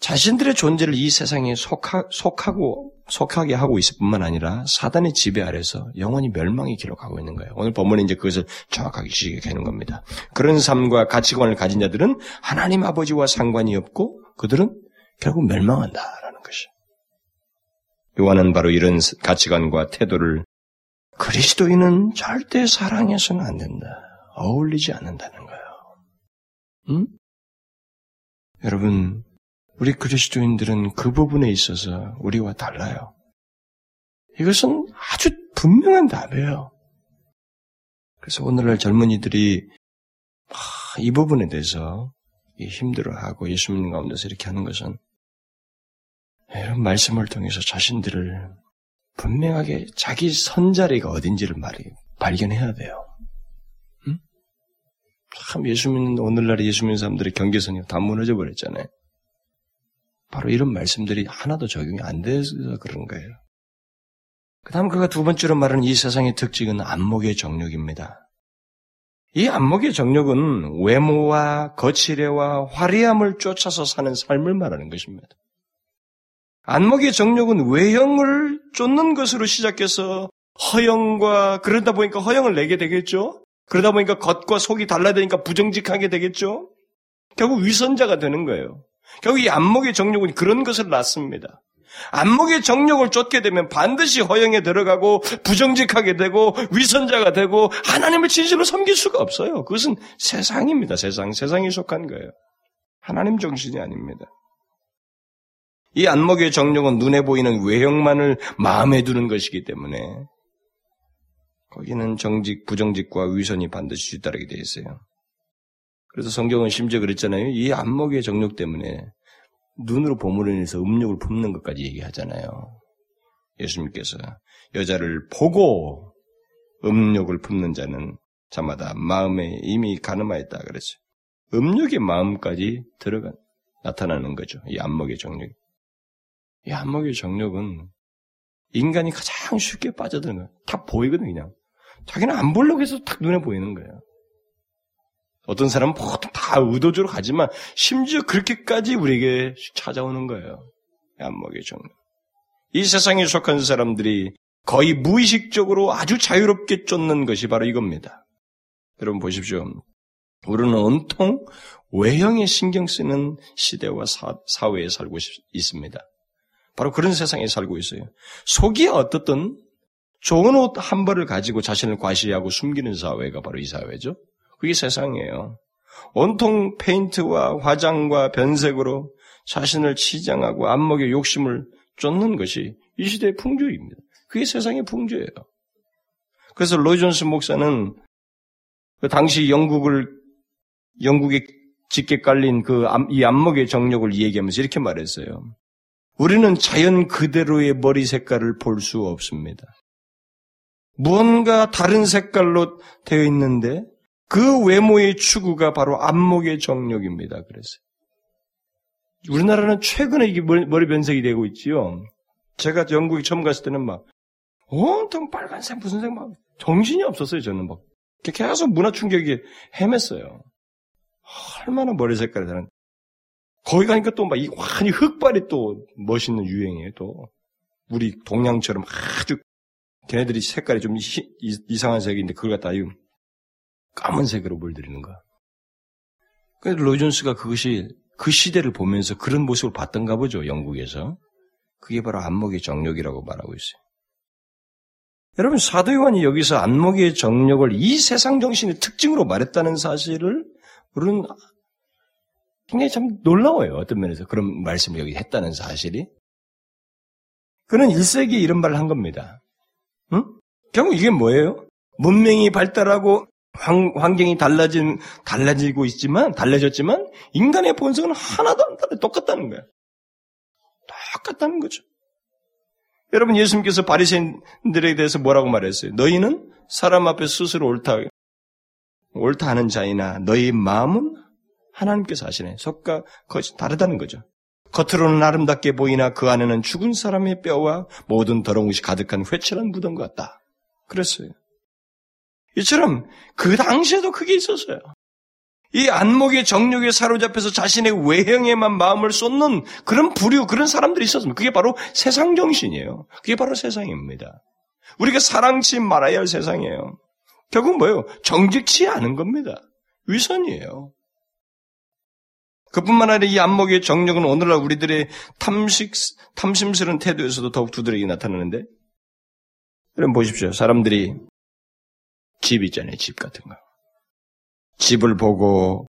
자신들의 존재를 이 세상에 속하, 속하고 속하게 하고 있을 뿐만 아니라 사단의 지배 아래서 영원히 길로 가고 있는 거예요. 오늘 본문은 이제 그것을 정확하게 지적하는 겁니다. 그런 삶과 가치관을 가진 자들은 하나님 아버지와 상관이 없고 그들은 결국 멸망한다라는 것이. 요한은 바로 이런 가치관과 태도를 그리스도인은 절대 사랑해서는 안 된다. 어울리지 않는다는 거예요. 응? 여러분, 우리 그리스도인들은 그 부분에 있어서 우리와 달라요. 이것은 아주 분명한 답이에요. 그래서 오늘날 젊은이들이 이 부분에 대해서 힘들어하고 예수 님는 가운데서 이렇게 하는 것은 이런 말씀을 통해서 자신들을 분명하게 자기 선자리가 어딘지를 말이 발견해야 돼요. 응? 참 예수 믿는 오늘날의 예수 믿는 사람들의 경계선이 다 무너져 버렸잖아요. 바로 이런 말씀들이 하나도 적용이 안 돼서 그런 거예요. 그 다음 그가 두 번째로 말하는 이 세상의 특징은 안목의 정력입니다. 이 안목의 정력은 외모와 거칠애와 화려함을 쫓아서 사는 삶을 말하는 것입니다. 안목의 정력은 외형을 쫓는 것으로 시작해서 허영과 그러다 보니까 허영을 내게 되겠죠. 그러다 보니까 겉과 속이 달라되니까 부정직하게 되겠죠. 결국 위선자가 되는 거예요. 결국 이 안목의 정욕은 그런 것을 낳습니다. 안목의 정욕을 쫓게 되면 반드시 허영에 들어가고 부정직하게 되고 위선자가 되고 하나님을 진실로 섬길 수가 없어요. 그것은 세상입니다. 세상. 세상에 속한 거예요. 하나님 정신이 아닙니다. 이 안목의 정욕은 눈에 보이는 외형만을 마음에 두는 것이기 때문에 거기는 정직, 부정직과 위선이 반드시 뒤따르게 되어 있어요. 그래서 성경은 심지어 그랬잖아요. 이 안목의 정욕 때문에 눈으로 보물을 인해서 음욕을 품는 것까지 얘기하잖아요. 예수님께서 여자를 보고 음욕을 품는 자는 자마다 마음에 이미 가늠하였다 그랬죠. 음욕의 마음까지 들어간 나타나는 거죠. 이 안목의 정력. 이 안목의 정력은 인간이 가장 쉽게 빠져드는 거예요. 다 보이거든 그냥. 자기는 안 보려고 해서 딱 눈에 보이는 거예요. 어떤 사람은 보통 다 의도적으로 가지만 심지어 그렇게까지 우리에게 찾아오는 거예요. 안목의 정력. 이 세상에 속한 사람들이 거의 무의식적으로 아주 자유롭게 쫓는 것이 바로 이겁니다. 여러분 보십시오. 우리는 온통 외형에 신경 쓰는 시대와 사, 회에 살고 있습니다. 바로 그런 세상에 살고 있어요. 속이 어떻든 좋은 옷 한 벌을 가지고 자신을 과시하고 숨기는 사회가 바로 이 사회죠. 그게 세상이에요. 온통 페인트와 화장과 변색으로 자신을 치장하고 안목의 욕심을 쫓는 것이 이 시대의 풍조입니다. 그게 세상의 풍조예요. 그래서 로이존스 목사는 그 당시 영국을 영국에 짙게 깔린 그 이 안목의 정력을 얘기하면서 이렇게 말했어요. 우리는 자연 그대로의 머리 색깔을 볼 수 없습니다. 무언가 다른 색깔로 되어 있는데 그 외모의 추구가 바로 안목의 정력입니다. 그래서 우리나라는 최근에 이게 머리 변색이 되고 있지요. 제가 영국에 처음 갔을 때는 막 온통 빨간색 무슨 색 막 정신이 없었어요. 저는 막 계속 문화 충격이 헤맸어요. 얼마나 머리 색깔이 다른. 거기 가니까 또 막 이 완이 흑발이 또 멋있는 유행이에요. 또 우리 동양처럼 아주 걔네들이 색깔이 좀 희, 이상한 색인데 그걸 갖다 이 까만색으로 물들이는 거야. 그래서 로이존스가 그것이 그 시대를 보면서 그런 모습을 봤던가 보죠. 영국에서. 그게 바로 안목의 정력이라고 말하고 있어요. 여러분 사도 요한이 여기서 안목의 정력을 이 세상 정신의 특징으로 말했다는 사실을 우리는 굉장히 참 놀라워요. 어떤 면에서 그런 말씀을 여기 했다는 사실이. 그는 1세기에 이런 말을 한 겁니다. 응? 결국 이게 뭐예요? 문명이 발달하고 환, 경이 달라진, 달라지고 있지만, 달라졌지만, 인간의 본성은 하나도 안 달라. 똑같다는 거야. 똑같다는 거죠. 여러분, 예수님께서 바리새인들에 대해서 뭐라고 말했어요? 너희는 사람 앞에 스스로 옳다, 옳다 하는 자이나 너희 마음은 하나님께서 하시네. 속과 것이 다르다는 거죠. 겉으로는 아름답게 보이나 그 안에는 죽은 사람의 뼈와 모든 더러운 것이 가득한 회칠한 무덤 같다. 그랬어요. 이처럼 그 당시에도 그게 있었어요. 이 안목의 정욕에 사로잡혀서 자신의 외형에만 마음을 쏟는 그런 부류, 그런 사람들이 있었습니다. 그게 바로 세상 정신이에요. 그게 바로 세상입니다. 우리가 사랑치 말아야 할 세상이에요. 결국 뭐예요? 정직치 않은 겁니다. 위선이에요. 그뿐만 아니라 이 안목의 정력은 오늘날 우리들의 탐식, 탐심스러운 태도에서도 더욱 두드러기 나타나는데, 여러분 보십시오. 사람들이 집 있잖아요. 집 같은 거. 집을 보고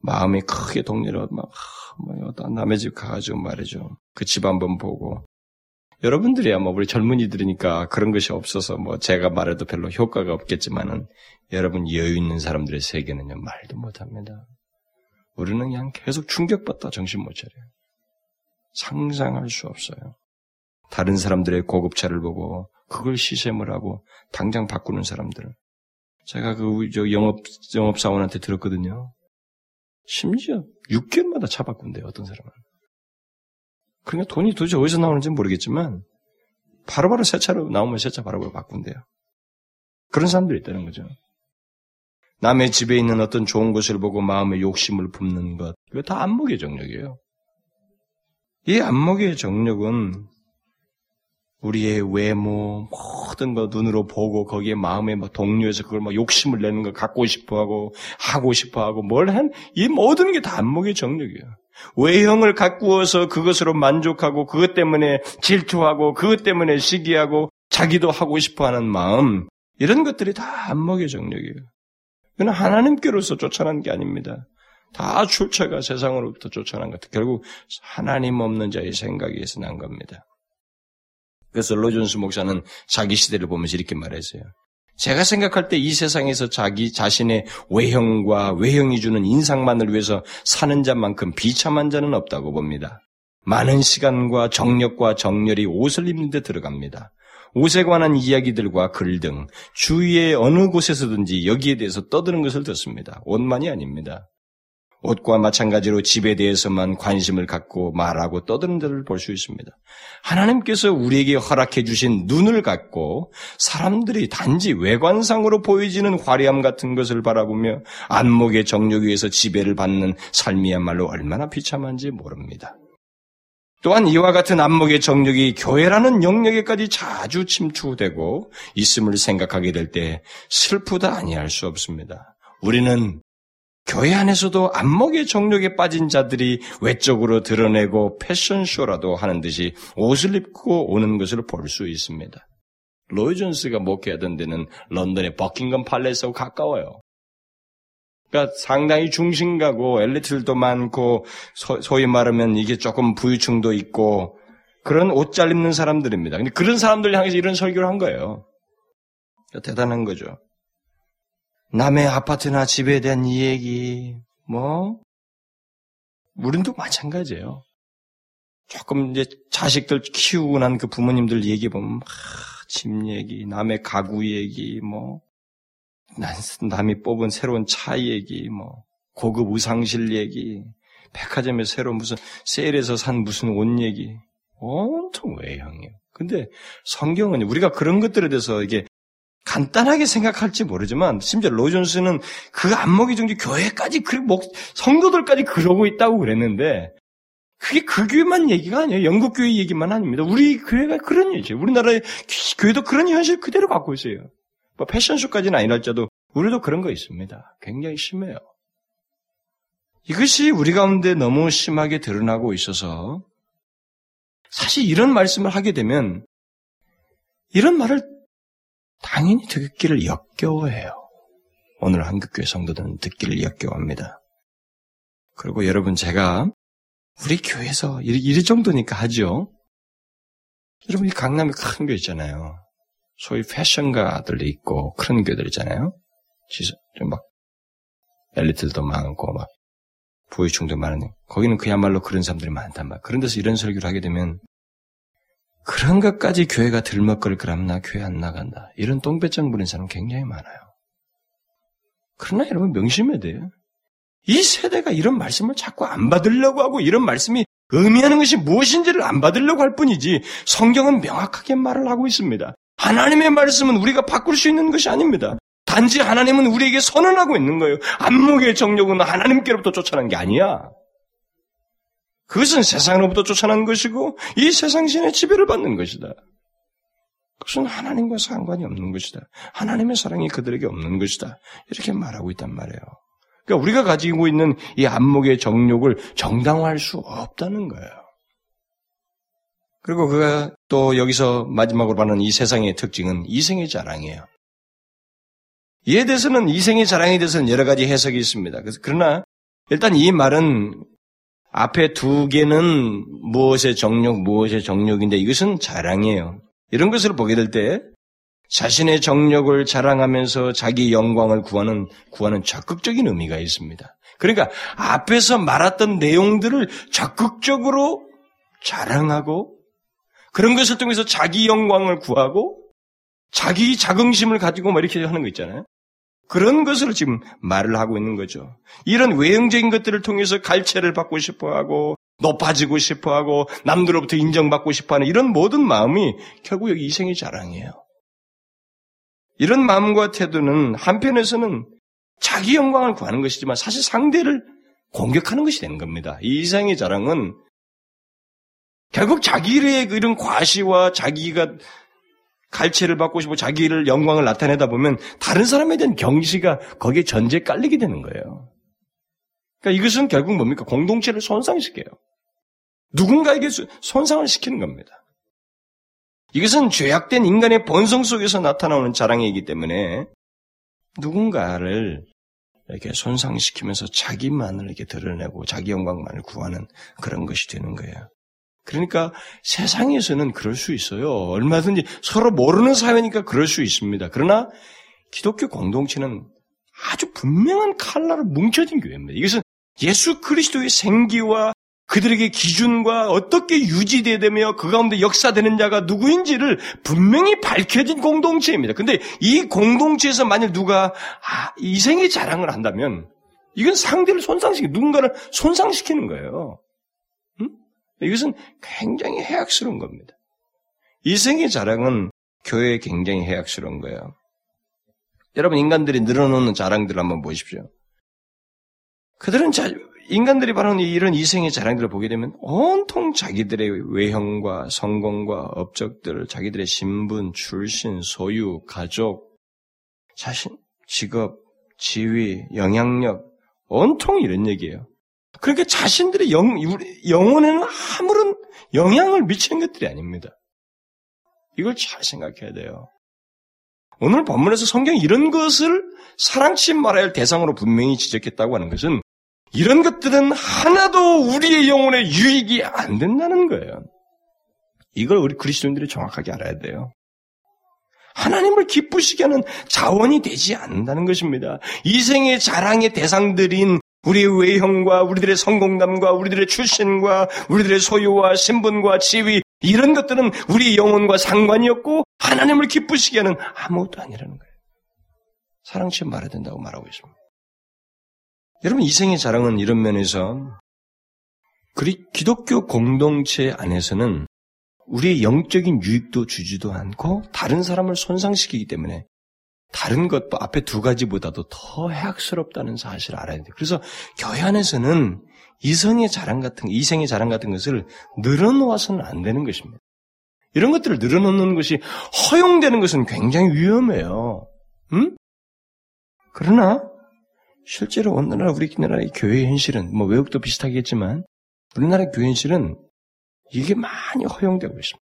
마음이 크게 동네로 막, 뭐, 어떤 남의 집 가가지고 말이죠. 그 집 한번 보고. 여러분들이야 뭐 우리 젊은이들이니까 그런 것이 없어서 뭐 제가 말해도 별로 효과가 없겠지만은 여러분 여유 있는 사람들의 세계는요 말도 못합니다. 우리는 그냥 계속 충격받다 정신 못 차려요. 상상할 수 없어요. 다른 사람들의 고급차를 보고 그걸 시샘을 하고 당장 바꾸는 사람들. 제가 그 영업 영업 사원한테 들었거든요. 심지어 6개월마다 차 바꾼대요. 어떤 사람은. 그러니까 돈이 도대체 어디서 나오는지 모르겠지만 바로바로 새 차로 나오면 새 차 바로바로 바꾼대요. 그런 사람들이 있다는 거죠. 남의 집에 있는 어떤 좋은 것을 보고 마음의 욕심을 품는 것, 그거 다 안목의 정력이에요. 이 안목의 정력은 우리의 외모, 모든 거 눈으로 보고 거기에 마음에 막 동료해서 그걸 막 욕심을 내는 걸 갖고 싶어 하고, 하고 싶어 하고, 뭘 한, 이 모든 게 다 안목의 정력이에요. 외형을 가꾸어서 그것으로 만족하고, 그것 때문에 질투하고, 그것 때문에 시기하고, 자기도 하고 싶어 하는 마음, 이런 것들이 다 안목의 정력이에요. 그건 하나님께로서 쫓아난 게 아닙니다. 다 출처가 세상으로부터 쫓아난 것. 결국 하나님 없는 자의 생각에서 난 겁니다. 그래서 로존스 목사는 자기 시대를 보면서 이렇게 말했어요. 제가 생각할 때 이 세상에서 자기 자신의 외형과 외형이 주는 인상만을 위해서 사는 자만큼 비참한 자는 없다고 봅니다. 많은 시간과 정력과 정열이 옷을 입는 데 들어갑니다. 옷에 관한 이야기들과 글 등 주위의 어느 곳에서든지 여기에 대해서 떠드는 것을 듣습니다. 옷만이 아닙니다. 옷과 마찬가지로 집에 대해서만 관심을 갖고 말하고 떠드는 데를 볼 수 있습니다. 하나님께서 우리에게 허락해 주신 눈을 갖고 사람들이 단지 외관상으로 보여지는 화려함 같은 것을 바라보며 안목의 정욕 위에서 지배를 받는 삶이야말로 얼마나 비참한지 모릅니다. 또한 이와 같은 안목의 정력이 교회라는 영역에까지 자주 침투되고 있음을 생각하게 될 때 슬프다 아니할 수 없습니다. 우리는 교회 안에서도 안목의 정력에 빠진 자들이 외적으로 드러내고 패션쇼라도 하는 듯이 옷을 입고 오는 것을 볼 수 있습니다. 로이 존스가 목회하던 데는 런던의 버킹엄 팔레스하고 가까워요. 그러니까 상당히 중심가고 엘리트들도 많고 소, 위 말하면 이게 조금 부유층도 있고 그런 옷 잘 입는 사람들입니다. 근데 그런 사람들 향해서 이런 설교를 한 거예요. 대단한 거죠. 남의 아파트나 집에 대한 이야기, 뭐, 우린도 마찬가지예요. 조금 이제 자식들 키우고 난 그 부모님들 얘기 보면, 막, 집 얘기, 남의 가구 얘기, 뭐, 남이 뽑은 새로운 차 얘기, 뭐, 고급 의상실 얘기, 백화점에 새로 무슨 세일해서 산 무슨 옷 얘기, 온통 외형이에요. 근데 성경은 우리가 그런 것들에 대해서 이게 간단하게 생각할지 모르지만 심지어 로존스는 그 안목이 정도 교회까지 그 목, 성도들까지 그러고 있다고 그랬는데 그게 그 교회만 얘기가 아니에요. 영국 교회 얘기만 아닙니다. 우리 교회가 그런 얘기죠. 우리나라의 교회도 그런 현실 그대로 갖고 있어요. 뭐 패션쇼까지는 아니랄지라도 우리도 그런 거 있습니다. 굉장히 심해요. 이것이 우리 가운데 너무 심하게 드러나고 있어서 사실 이런 말씀을 하게 되면 이런 말을 당연히 듣기를 역겨워해요. 오늘 한국교회 성도들은 듣기를 역겨워합니다. 그리고 여러분 제가 우리 교회에서 이, 이 정도니까 하죠. 여러분 이 강남에 큰 교회 있잖아요. 소위 패션가들도 있고 그런 교회들 있잖아요. 좀막 엘리트들도 많고 막 부유층도 많은 거기는 그야말로 그런 사람들이 많단 말. 그런 데서 이런 설교를 하게 되면 그런 것까지 교회가 들먹거릴 거라면 나 교회 안 나간다. 이런 똥배짱 부린 사람 굉장히 많아요. 그러나 여러분 명심해야 돼요. 이 세대가 이런 말씀을 자꾸 안 받으려고 하고 이런 말씀이 의미하는 것이 무엇인지를 안 받으려고 할 뿐이지 성경은 명확하게 말을 하고 있습니다. 하나님의 말씀은 우리가 바꿀 수 있는 것이 아닙니다. 단지 하나님은 우리에게 선언하고 있는 거예요. 안목의 정력은 하나님께로부터 쫓아난 게 아니야. 그것은 세상으로부터 쫓아난 것이고 이 세상 신의 지배를 받는 것이다. 그것은 하나님과 상관이 없는 것이다. 하나님의 사랑이 그들에게 없는 것이다. 이렇게 말하고 있단 말이에요. 그러니까 우리가 가지고 있는 이 안목의 정욕을 정당화할 수 없다는 거예요. 그리고 그가 또 여기서 마지막으로 말하는 이 세상의 특징은 이생의 자랑이에요. 이에 대해서는 이생의 자랑에 대해서는 여러 가지 해석이 있습니다. 그래서 그러나 일단 이 말은 앞에 두 개는 무엇의 정욕, 무엇의 정욕인데 이것은 자랑이에요. 이런 것을 보게 될 때 자신의 정력을 자랑하면서 자기 영광을 구하는 구하는 적극적인 의미가 있습니다. 그러니까 앞에서 말했던 내용들을 적극적으로 자랑하고 그런 것을 통해서 자기 영광을 구하고 자기 자긍심을 가지고 뭐 이렇게 하는 거 있잖아요. 그런 것을 지금 말을 하고 있는 거죠. 이런 외형적인 것들을 통해서 갈채를 받고 싶어 하고, 높아지고 싶어 하고, 남들로부터 인정받고 싶어 하는 이런 모든 마음이 결국 여기 이생의 자랑이에요. 이런 마음과 태도는 한편에서는 자기 영광을 구하는 것이지만 사실 상대를 공격하는 것이 되는 겁니다. 이 이생의 자랑은 결국 자기의 이런 과시와 자기가 갈채를 받고 싶고 자기를 영광을 나타내다 보면 다른 사람에 대한 경시가 거기에 전제에 깔리게 되는 거예요. 그러니까 이것은 결국 뭡니까? 공동체를 손상시켜요. 누군가에게 손상을 시키는 겁니다. 이것은 죄악된 인간의 본성 속에서 나타나오는 자랑이기 때문에 누군가를 이렇게 손상시키면서 자기만을 이렇게 드러내고 자기 영광만을 구하는 그런 것이 되는 거예요. 그러니까 세상에서는 그럴 수 있어요. 얼마든지 서로 모르는 사회니까 그럴 수 있습니다. 그러나 기독교 공동체는 아주 분명한 칼라로 뭉쳐진 교회입니다. 이것은 예수 그리스도의 생기와 그들에게 기준과 어떻게 유지되며 그 가운데 역사되는 자가 누구인지를 분명히 밝혀진 공동체입니다. 근데 이 공동체에서 만약 누가 아, 이생의 자랑을 한다면 이건 상대를 손상시키 누군가를 손상시키는 거예요. 응? 이것은 굉장히 해악스러운 겁니다. 이생의 자랑은 교회에 굉장히 해악스러운 거예요. 여러분 인간들이 늘어놓는 자랑들을 한번 보십시오. 그들은 자, 인간들이 바로 이런 이생의 자랑들을 보게 되면 온통 자기들의 외형과 성공과 업적들, 자기들의 신분, 출신, 소유, 가족, 자신, 직업, 지위, 영향력, 온통 이런 얘기예요. 그러니까 자신들의 영, 영혼에는 아무런 영향을 미치는 것들이 아닙니다. 이걸 잘 생각해야 돼요. 오늘 본문에서 성경이 이런 것을 사랑치 말아야 할 대상으로 분명히 지적했다고 하는 것은 이런 것들은 하나도 우리의 영혼에 유익이 안 된다는 거예요. 이걸 우리 그리스도인들이 정확하게 알아야 돼요. 하나님을 기쁘시게 하는 자원이 되지 않는다는 것입니다. 이 생의 자랑의 대상들인 우리의 외형과 우리들의 성공담과 우리들의 출신과 우리들의 소유와 신분과 지위 이런 것들은 우리 영혼과 상관이 없고 하나님을 기쁘시게 하는 아무것도 아니라는 거예요. 사랑치 말해야 된다고 말하고 있습니다. 여러분 이생의 자랑은 이런 면에서 그리 기독교 공동체 안에서는 우리의 영적인 유익도 주지도 않고 다른 사람을 손상시키기 때문에 다른 것 앞에 두 가지보다도 더 해악스럽다는 사실을 알아야 돼요. 그래서 교회 안에서는 이성의 자랑 같은 이생의 자랑 같은 것을 늘어놓아서는 안 되는 것입니다. 이런 것들을 늘어놓는 것이 허용되는 것은 굉장히 위험해요. 음? 그러나 실제로 오늘날 우리나라의 교회 현실은 뭐 외국도 비슷하겠지만 우리나라 교회 현실은 이게 많이 허용되고 있습니다.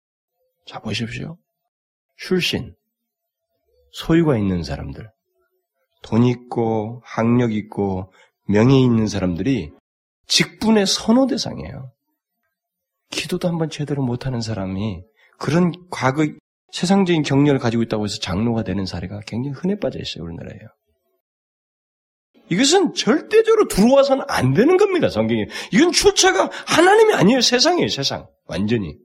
자 보십시오. 출신, 소유가 있는 사람들, 돈 있고 학력 있고 명예 있는 사람들이 직분의 선호 대상이에요. 기도도 한번 제대로 못하는 사람이 그런 과거 세상적인 경력을 가지고 있다고 해서 장로가 되는 사례가 굉장히 흔해 빠져 있어요, 우리나라에요. 이것은 절대적으로 들어와서는 안 되는 겁니다, 성경에. 이건 출처가 하나님이 아니에요, 세상이에요, 세상. 완전히.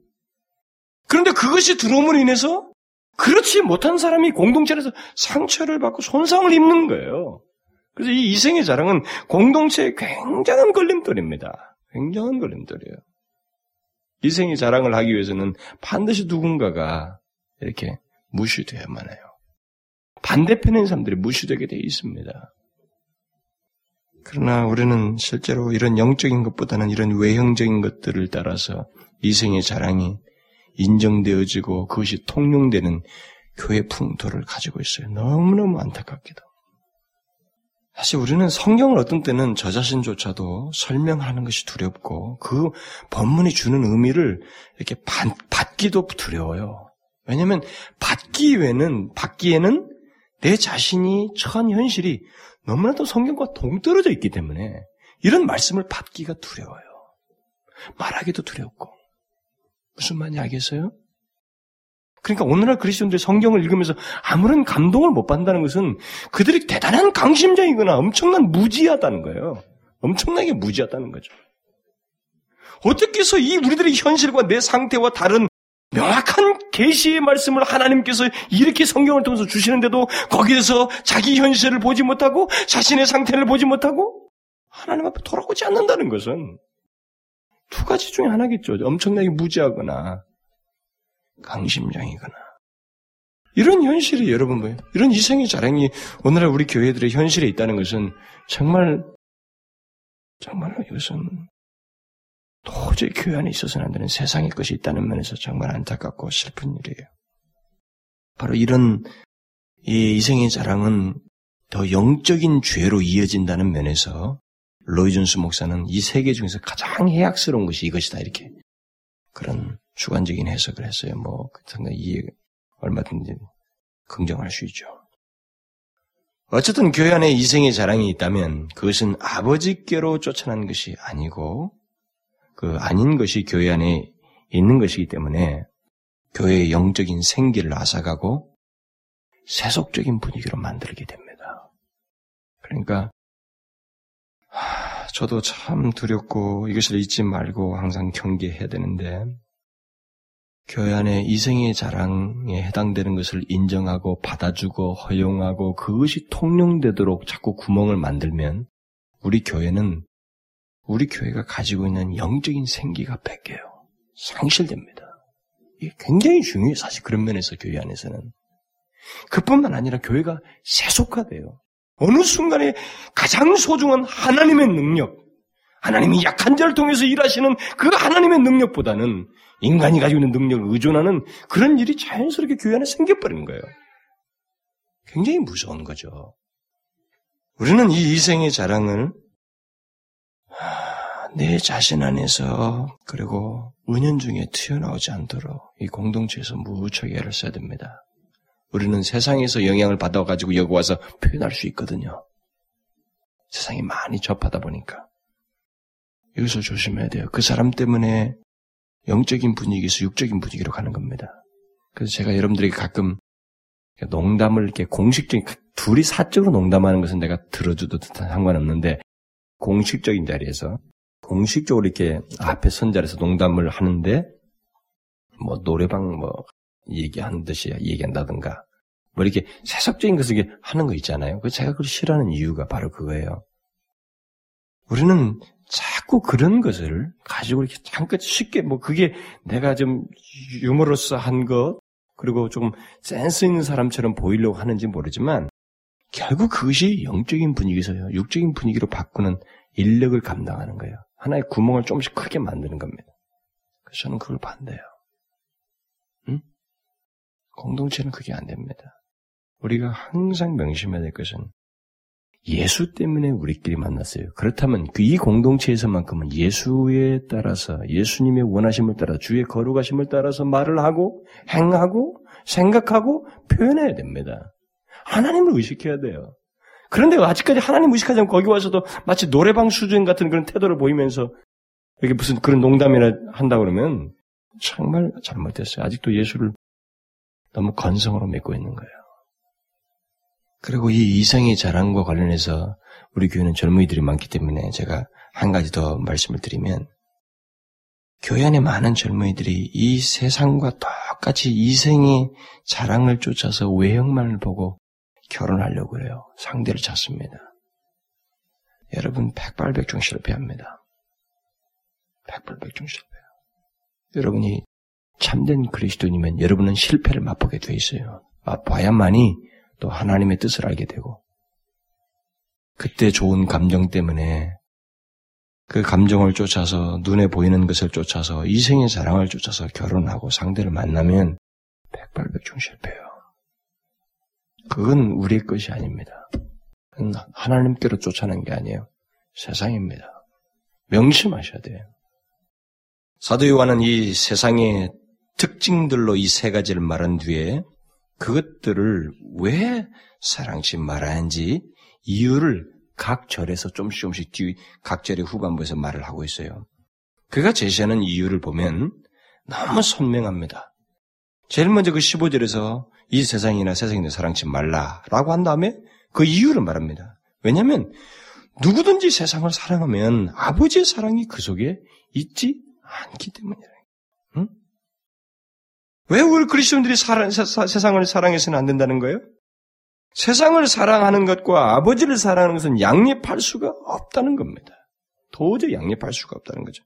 그런데 그것이 들어옴으로 인해서 그렇지 못한 사람이 공동체에서 상처를 받고 손상을 입는 거예요. 그래서 이 이생의 자랑은 공동체의 굉장한 걸림돌입니다. 굉장한 걸림돌이에요. 이생의 자랑을 하기 위해서는 반드시 누군가가 이렇게 무시되어야만 해요. 반대편의 사람들이 무시되게 되어 있습니다. 그러나 우리는 실제로 이런 영적인 것보다는 이런 외형적인 것들을 따라서 이생의 자랑이 인정되어지고 그것이 통용되는 교회 풍토를 가지고 있어요. 너무너무 안타깝게도. 사실 우리는 성경을 어떤 때는 저 자신조차도 설명하는 것이 두렵고 그 본문이 주는 의미를 이렇게 받, 받기도 두려워요. 왜냐하면 받기 외에는 받기에는 내 자신이 처한 현실이 너무나도 성경과 동떨어져 있기 때문에 이런 말씀을 받기가 두려워요. 말하기도 두렵고. 무슨 말인지 알겠어요? 그러니까 오늘날 그리스도인들이 성경을 읽으면서 아무런 감동을 못 받는다는 것은 그들이 대단한 강심장이거나 엄청난 무지하다는 거예요. 엄청나게 무지하다는 거죠. 어떻게 해서 이 우리들의 현실과 내 상태와 다른 명확한 계시의 말씀을 하나님께서 이렇게 성경을 통해서 주시는데도 거기에서 자기 현실을 보지 못하고 자신의 상태를 보지 못하고 하나님 앞에 돌아오지 않는다는 것은 두 가지 중에 하나겠죠. 엄청나게 무지하거나 강심장이거나 이런 현실이 여러분 뭐예요? 이런 이생의 자랑이 오늘날 우리 교회들의 현실에 있다는 것은 정말 정말로 이것은 도저히 교회 안에 있어서는 안 되는 세상의 것이 있다는 면에서 정말 안타깝고 슬픈 일이에요. 바로 이런 이 이생의 자랑은 더 영적인 죄로 이어진다는 면에서 로이준스 목사는 이 세계 중에서 가장 해악스러운 것이 이것이다 이렇게 그런 주관적인 해석을 했어요. 뭐 상당히 이해 얼마든지 긍정할 수 있죠. 어쨌든 교회 안에 이생의 자랑이 있다면 그것은 아버지께로 쫓아난 것이 아니고 그 아닌 것이 교회 안에 있는 것이기 때문에 교회의 영적인 생기를 앗아가고 세속적인 분위기로 만들게 됩니다. 그러니까 저도 참 두렵고 이것을 잊지 말고 항상 경계해야 되는데 교회 안에 이생의 자랑에 해당되는 것을 인정하고 받아주고 허용하고 그것이 통용되도록 자꾸 구멍을 만들면 우리 교회는 우리 교회가 가지고 있는 영적인 생기가 뺏겨요. 상실됩니다. 이게 굉장히 중요해요. 사실 그런 면에서 교회 안에서는. 그뿐만 아니라 교회가 세속화돼요. 어느 순간에 가장 소중한 하나님의 능력, 하나님이 약한 자를 통해서 일하시는 그 하나님의 능력보다는 인간이 가지고 있는 능력을 의존하는 그런 일이 자연스럽게 교회 안에 생겨버리는 거예요. 굉장히 무서운 거죠. 우리는 이 이생의 자랑을 내 자신 안에서 그리고 은연 중에 튀어나오지 않도록 이 공동체에서 무척 애를 써야 됩니다. 우리는 세상에서 영향을 받아가지고 여기 와서 표현할 수 있거든요. 세상이 많이 접하다 보니까. 여기서 조심해야 돼요. 그 사람 때문에 영적인 분위기에서 육적인 분위기로 가는 겁니다. 그래서 제가 여러분들에게 가끔 농담을 이렇게 공식적인, 둘이 사적으로 농담하는 것은 내가 들어줘도 상관없는데, 공식적인 자리에서, 공식적으로 이렇게 앞에 선 자리에서 농담을 하는데, 뭐, 노래방 뭐, 얘기하는 듯이 얘기한다든가, 뭐 이렇게 세속적인 것을 하는 거 있잖아요. 그 제가 그걸 싫어하는 이유가 바로 그거예요. 우리는 자꾸 그런 것을 가지고 이렇게 잠깐 쉽게 뭐 그게 내가 좀 유머러스 한 것, 그리고 조금 센스 있는 사람처럼 보이려고 하는지 모르지만 결국 그것이 영적인 분위기에서요, 육적인 분위기로 바꾸는 인력을 감당하는 거예요. 하나의 구멍을 조금씩 크게 만드는 겁니다. 그래서 저는 그걸 반대해요. 응? 공동체는 그게 안 됩니다. 우리가 항상 명심해야 될 것은 예수 때문에 우리끼리 만났어요. 그렇다면 그 이 공동체에서만큼은 예수에 따라서 예수님의 원하심을 따라 주의 거룩하심을 따라서 말을 하고 행하고 생각하고 표현해야 됩니다. 하나님을 의식해야 돼요. 그런데 아직까지 하나님 의식하지 않고 거기 와서도 마치 노래방 수준 같은 그런 태도를 보이면서 이렇게 무슨 그런 농담이나 한다 그러면 정말 잘못됐어요. 아직도 예수를 너무 건성으로 믿고 있는 거예요. 그리고 이 이성의 자랑과 관련해서 우리 교회는 젊은이들이 많기 때문에 제가 한 가지 더 말씀을 드리면 교회 안에 많은 젊은이들이 이 세상과 똑같이 이생의 자랑을 쫓아서 외형만을 보고 결혼하려고 해요. 상대를 찾습니다. 여러분 백발백중 실패합니다. 백발백중 실패요. 여러분이 참된 그리스도인이면 여러분은 실패를 맛보게 돼 있어요. 맛봐야만이 또 하나님의 뜻을 알게 되고 그때 좋은 감정 때문에 그 감정을 쫓아서 눈에 보이는 것을 쫓아서 이생의 자랑을 쫓아서 결혼하고 상대를 만나면 백발백중 실패요. 그건 우리의 것이 아닙니다. 하나님께로 쫓아낸 게 아니에요. 세상입니다. 명심하셔야 돼요. 사도 요한은 이 세상의 특징들로 이 세 가지를 말한 뒤에 그것들을 왜 사랑치 말아야 하는지 이유를 각 절에서 좀씩 조금씩 뒤, 각 절의 후반부에서 말을 하고 있어요. 그가 제시하는 이유를 보면 너무 선명합니다. 제일 먼저 그 15절에서 이 세상이나 세상이나 사랑치 말라라고 한 다음에 그 이유를 말합니다. 왜냐하면 누구든지 세상을 사랑하면 아버지의 사랑이 그 속에 있지 않기 때문이에요. 응? 왜 우리 그리스도인들이 세상을 사랑해서는 안 된다는 거예요? 세상을 사랑하는 것과 아버지를 사랑하는 것은 양립할 수가 없다는 겁니다. 도저히 양립할 수가 없다는 거죠.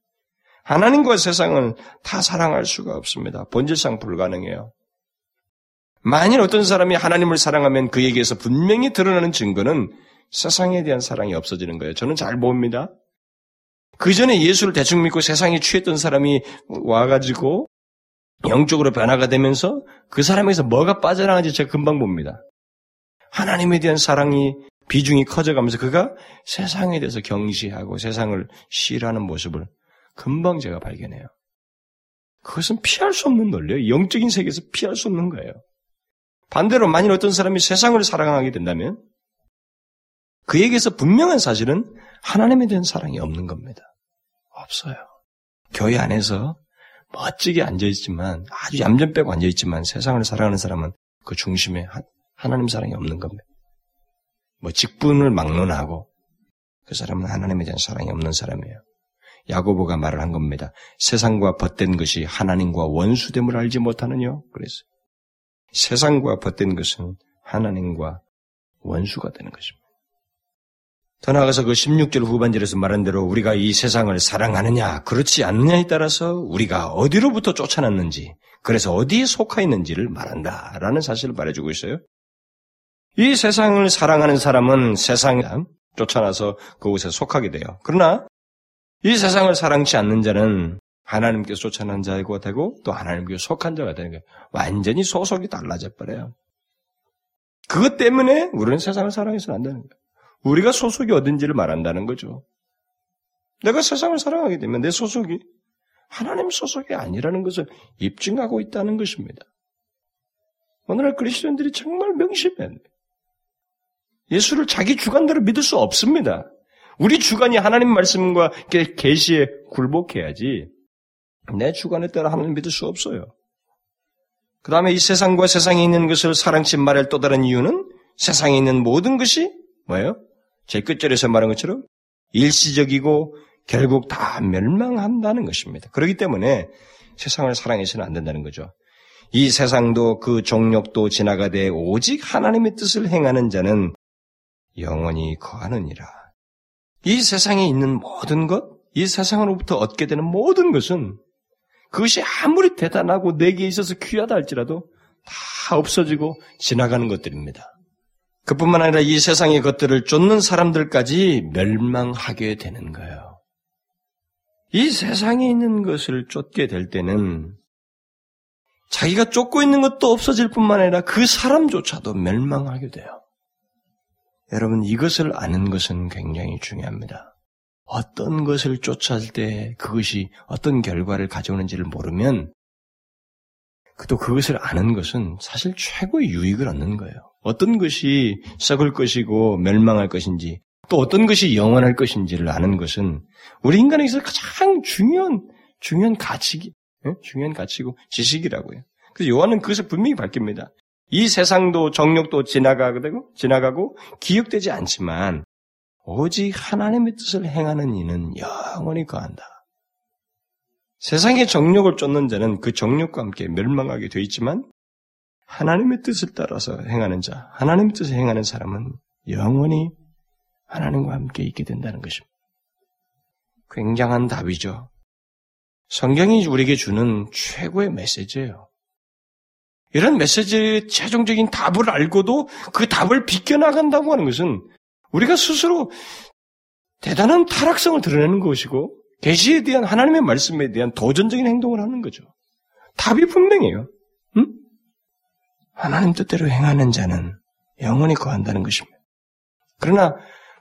하나님과 세상은 다 사랑할 수가 없습니다. 본질상 불가능해요. 만일 어떤 사람이 하나님을 사랑하면 그에게서 분명히 드러나는 증거는 세상에 대한 사랑이 없어지는 거예요. 저는 잘 봅니다. 그 전에 예수를 대충 믿고 세상에 취했던 사람이 와가지고 영적으로 변화가 되면서 그 사람에게서 뭐가 빠져나가는지 제가 금방 봅니다. 하나님에 대한 사랑이 비중이 커져가면서 그가 세상에 대해서 경시하고 세상을 싫어하는 모습을 금방 제가 발견해요. 그것은 피할 수 없는 논리예요. 영적인 세계에서 피할 수 없는 거예요. 반대로 만일 어떤 사람이 세상을 사랑하게 된다면 그에게서 분명한 사실은 하나님에 대한 사랑이 없는 겁니다. 없어요. 교회 안에서 멋지게 앉아있지만, 아주 얌전 빼고 앉아있지만 세상을 사랑하는 사람은 그 중심에 하나님 사랑이 없는 겁니다. 뭐 직분을 막론하고, 그 사람은 하나님에 대한 사랑이 없는 사람이에요. 야고보가 말을 한 겁니다. 세상과 벗된 것이 하나님과 원수됨을 알지 못하느냐? 그래서 세상과 벗된 것은 하나님과 원수가 되는 것입니다. 더 나아가서 그 16절 후반절에서 말한 대로 우리가 이 세상을 사랑하느냐, 그렇지 않느냐에 따라서 우리가 어디로부터 쫓아났는지, 그래서 어디에 속하 있는지를 말한다라는 사실을 말해주고 있어요. 이 세상을 사랑하는 사람은 세상에 쫓아나서 그곳에 속하게 돼요. 그러나 이 세상을 사랑치 않는 자는 하나님께 쫓아난 자가 되고 또 하나님께 속한 자가 되는 거예요. 완전히 소속이 달라져 버려요. 그것 때문에 우리는 세상을 사랑해서는 안 되는 거예요. 우리가 소속이 어딘지를 말한다는 거죠. 내가 세상을 사랑하게 되면 내 소속이 하나님 소속이 아니라는 것을 입증하고 있다는 것입니다. 오늘날 그리스도인들이 정말 명심해야 돼요. 예수를 자기 주관대로 믿을 수 없습니다. 우리 주관이 하나님 말씀과 계시에 굴복해야지 내 주관에 따라 하나님 믿을 수 없어요. 그 다음에 이 세상과 세상에 있는 것을 사랑치 말할 또 다른 이유는 세상에 있는 모든 것이 뭐예요? 제 끝절에서 말한 것처럼 일시적이고 결국 다 멸망한다는 것입니다. 그렇기 때문에 세상을 사랑해서는 안 된다는 거죠. 이 세상도 그 종력도 지나가되 오직 하나님의 뜻을 행하는 자는 영원히 거하느니라. 이 세상에 있는 모든 것, 이 세상으로부터 얻게 되는 모든 것은 그것이 아무리 대단하고 내게 있어서 귀하다 할지라도 다 없어지고 지나가는 것들입니다. 그뿐만 아니라 이 세상의 것들을 쫓는 사람들까지 멸망하게 되는 거예요. 이 세상에 있는 것을 쫓게 될 때는 자기가 쫓고 있는 것도 없어질 뿐만 아니라 그 사람조차도 멸망하게 돼요. 여러분, 이것을 아는 것은 굉장히 중요합니다. 어떤 것을 쫓아할 때 그것이 어떤 결과를 가져오는지를 모르면 또 그것을 아는 것은 사실 최고의 유익을 얻는 거예요. 어떤 것이 썩을 것이고 멸망할 것인지 또 어떤 것이 영원할 것인지를 아는 것은 우리 인간에게서 가장 중요한 중요한 가치기 예? 중요한 가치고 지식이라고요. 그래서 요한은 그것을 분명히 밝힙니다. 이 세상도 정력도 지나가고 지나가고 기억되지 않지만 오직 하나님의 뜻을 행하는 이는 영원히 거한다. 세상의 정력을 쫓는 자는 그 정력과 함께 멸망하게 되어 있지만 하나님의 뜻을 따라서 행하는 자, 하나님의 뜻을 행하는 사람은 영원히 하나님과 함께 있게 된다는 것입니다. 굉장한 답이죠. 성경이 우리에게 주는 최고의 메시지예요. 이런 메시지의 최종적인 답을 알고도 그 답을 비껴나간다고 하는 것은 우리가 스스로 대단한 타락성을 드러내는 것이고 계시에 대한 하나님의 말씀에 대한 도전적인 행동을 하는 거죠. 답이 분명해요. 응? 하나님 뜻대로 행하는 자는 영원히 거한다는 것입니다. 그러나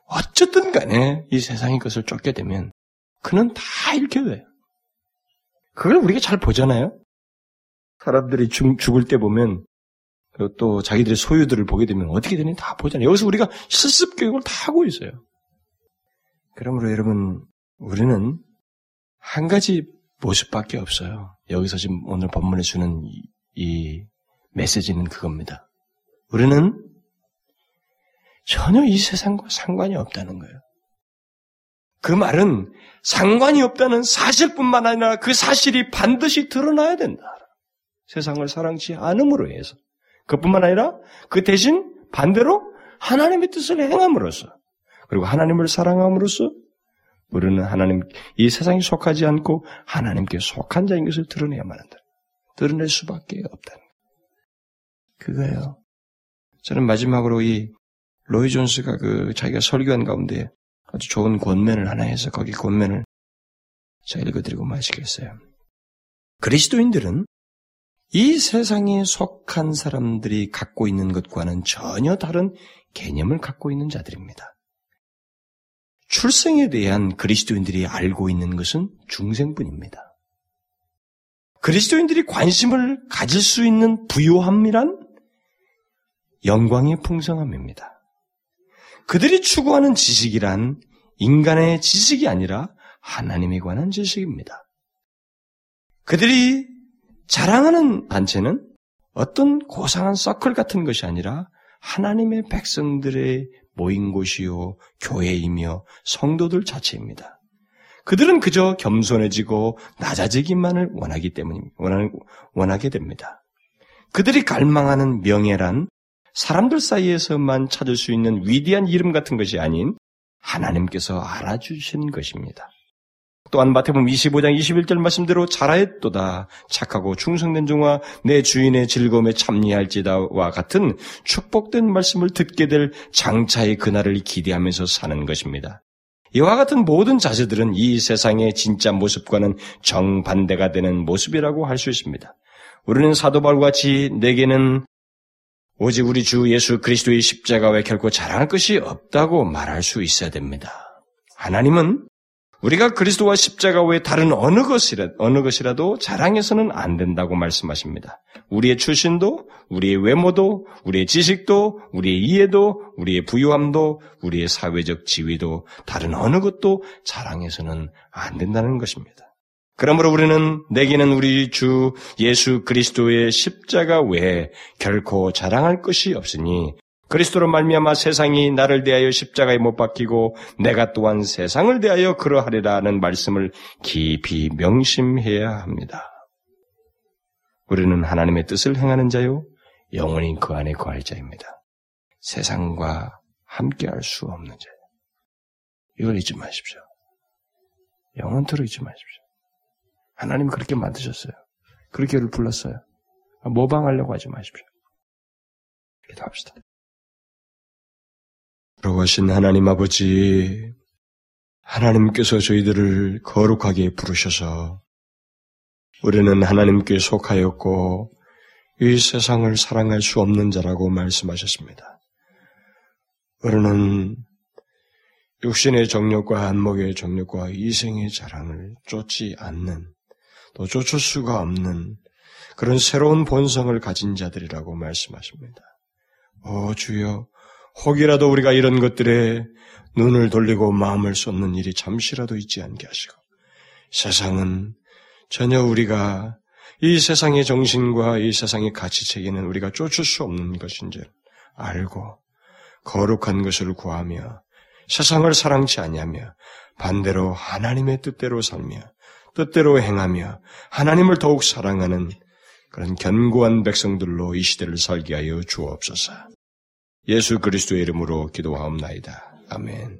어쨌든 간에 이 세상의 것을 쫓게 되면 그는 다 잃게 돼요. 그걸 우리가 잘 보잖아요. 사람들이 죽, 죽을 때 보면 또 자기들의 소유들을 보게 되면 어떻게 되는지 다 보잖아요. 여기서 우리가 실습 교육을 다 하고 있어요. 그러므로 여러분 우리는 한 가지 모습밖에 없어요. 여기서 지금 오늘 본문에 주는 이, 이 메시지는 그겁니다. 우리는 전혀 이 세상과 상관이 없다는 거예요. 그 말은 상관이 없다는 사실뿐만 아니라 그 사실이 반드시 드러나야 된다. 세상을 사랑치 않음으로 해서. 그뿐만 아니라 그 대신 반대로 하나님의 뜻을 행함으로써 그리고 하나님을 사랑함으로써 우리는 하나님 이 세상에 속하지 않고 하나님께 속한 자인 것을 드러내야만 한다. 드러낼 수밖에 없다는 그거예요. 저는 마지막으로 이 로이 존스가 그 자기가 설교한 가운데 아주 좋은 권면을 하나 해서 거기 권면을 제가 읽어드리고 마시겠어요. 그리스도인들은 이 세상에 속한 사람들이 갖고 있는 것과는 전혀 다른 개념을 갖고 있는 자들입니다. 출생에 대한 그리스도인들이 알고 있는 것은 중생뿐입니다. 그리스도인들이 관심을 가질 수 있는 부요함이란 영광의 풍성함입니다. 그들이 추구하는 지식이란 인간의 지식이 아니라 하나님에 관한 지식입니다. 그들이 자랑하는 단체는 어떤 고상한 서클 같은 것이 아니라 하나님의 백성들의 모인 곳이요 교회이며 성도들 자체입니다. 그들은 그저 겸손해지고 낮아지기만을 원하기 때문입니다. 원하게 됩니다. 그들이 갈망하는 명예란 사람들 사이에서만 찾을 수 있는 위대한 이름 같은 것이 아닌 하나님께서 알아주신 것입니다. 또한 마태복음 25장 21절 말씀대로 잘하였도다 착하고 충성된 종아 내 주인의 즐거움에 참여할지다와 같은 축복된 말씀을 듣게 될 장차의 그날을 기대하면서 사는 것입니다. 이와 같은 모든 자세들은 이 세상의 진짜 모습과는 정반대가 되는 모습이라고 할 수 있습니다. 우리는 사도 바울과 같이 내게는 오직 우리 주 예수 그리스도의 십자가 외 결코 자랑할 것이 없다고 말할 수 있어야 됩니다. 하나님은 우리가 그리스도와 십자가 외에 다른 어느 것이라, 어느 것이라도 자랑해서는 안 된다고 말씀하십니다. 우리의 출신도, 우리의 외모도, 우리의 지식도, 우리의 이해도, 우리의 부유함도, 우리의 사회적 지위도, 다른 어느 것도 자랑해서는 안 된다는 것입니다. 그러므로 우리는 내게는 우리 주 예수 그리스도의 십자가 외에 결코 자랑할 것이 없으니 그리스도로 말미암아 세상이 나를 대하여 십자가에 못 박히고 내가 또한 세상을 대하여 그러하리라는 말씀을 깊이 명심해야 합니다. 우리는 하나님의 뜻을 행하는 자요 영원히 그 안에 거할 자입니다. 세상과 함께할 수 없는 자예요. 이걸 잊지 마십시오. 영원토록 잊지 마십시오. 하나님 그렇게 만드셨어요. 그렇게 불렀어요. 모방하려고 하지 마십시오. 기도합시다. 돌아가신 하나님 아버지, 하나님께서 저희들을 거룩하게 부르셔서 우리는 하나님께 속하였고 이 세상을 사랑할 수 없는 자라고 말씀하셨습니다. 우리는 육신의 정력과 안목의 정력과 이생의 자랑을 쫓지 않는 또 쫓을 수가 없는 그런 새로운 본성을 가진 자들이라고 말씀하십니다. 오 주여 혹이라도 우리가 이런 것들에 눈을 돌리고 마음을 쏟는 일이 잠시라도 있지 않게 하시고 세상은 전혀 우리가 이 세상의 정신과 이 세상의 가치체계는 우리가 쫓을 수 없는 것인 줄 알고 거룩한 것을 구하며 세상을 사랑치 아니하며 반대로 하나님의 뜻대로 살며 뜻대로 행하며 하나님을 더욱 사랑하는 그런 견고한 백성들로 이 시대를 살게 하여 주옵소서. 예수 그리스도의 이름으로 기도하옵나이다. 아멘.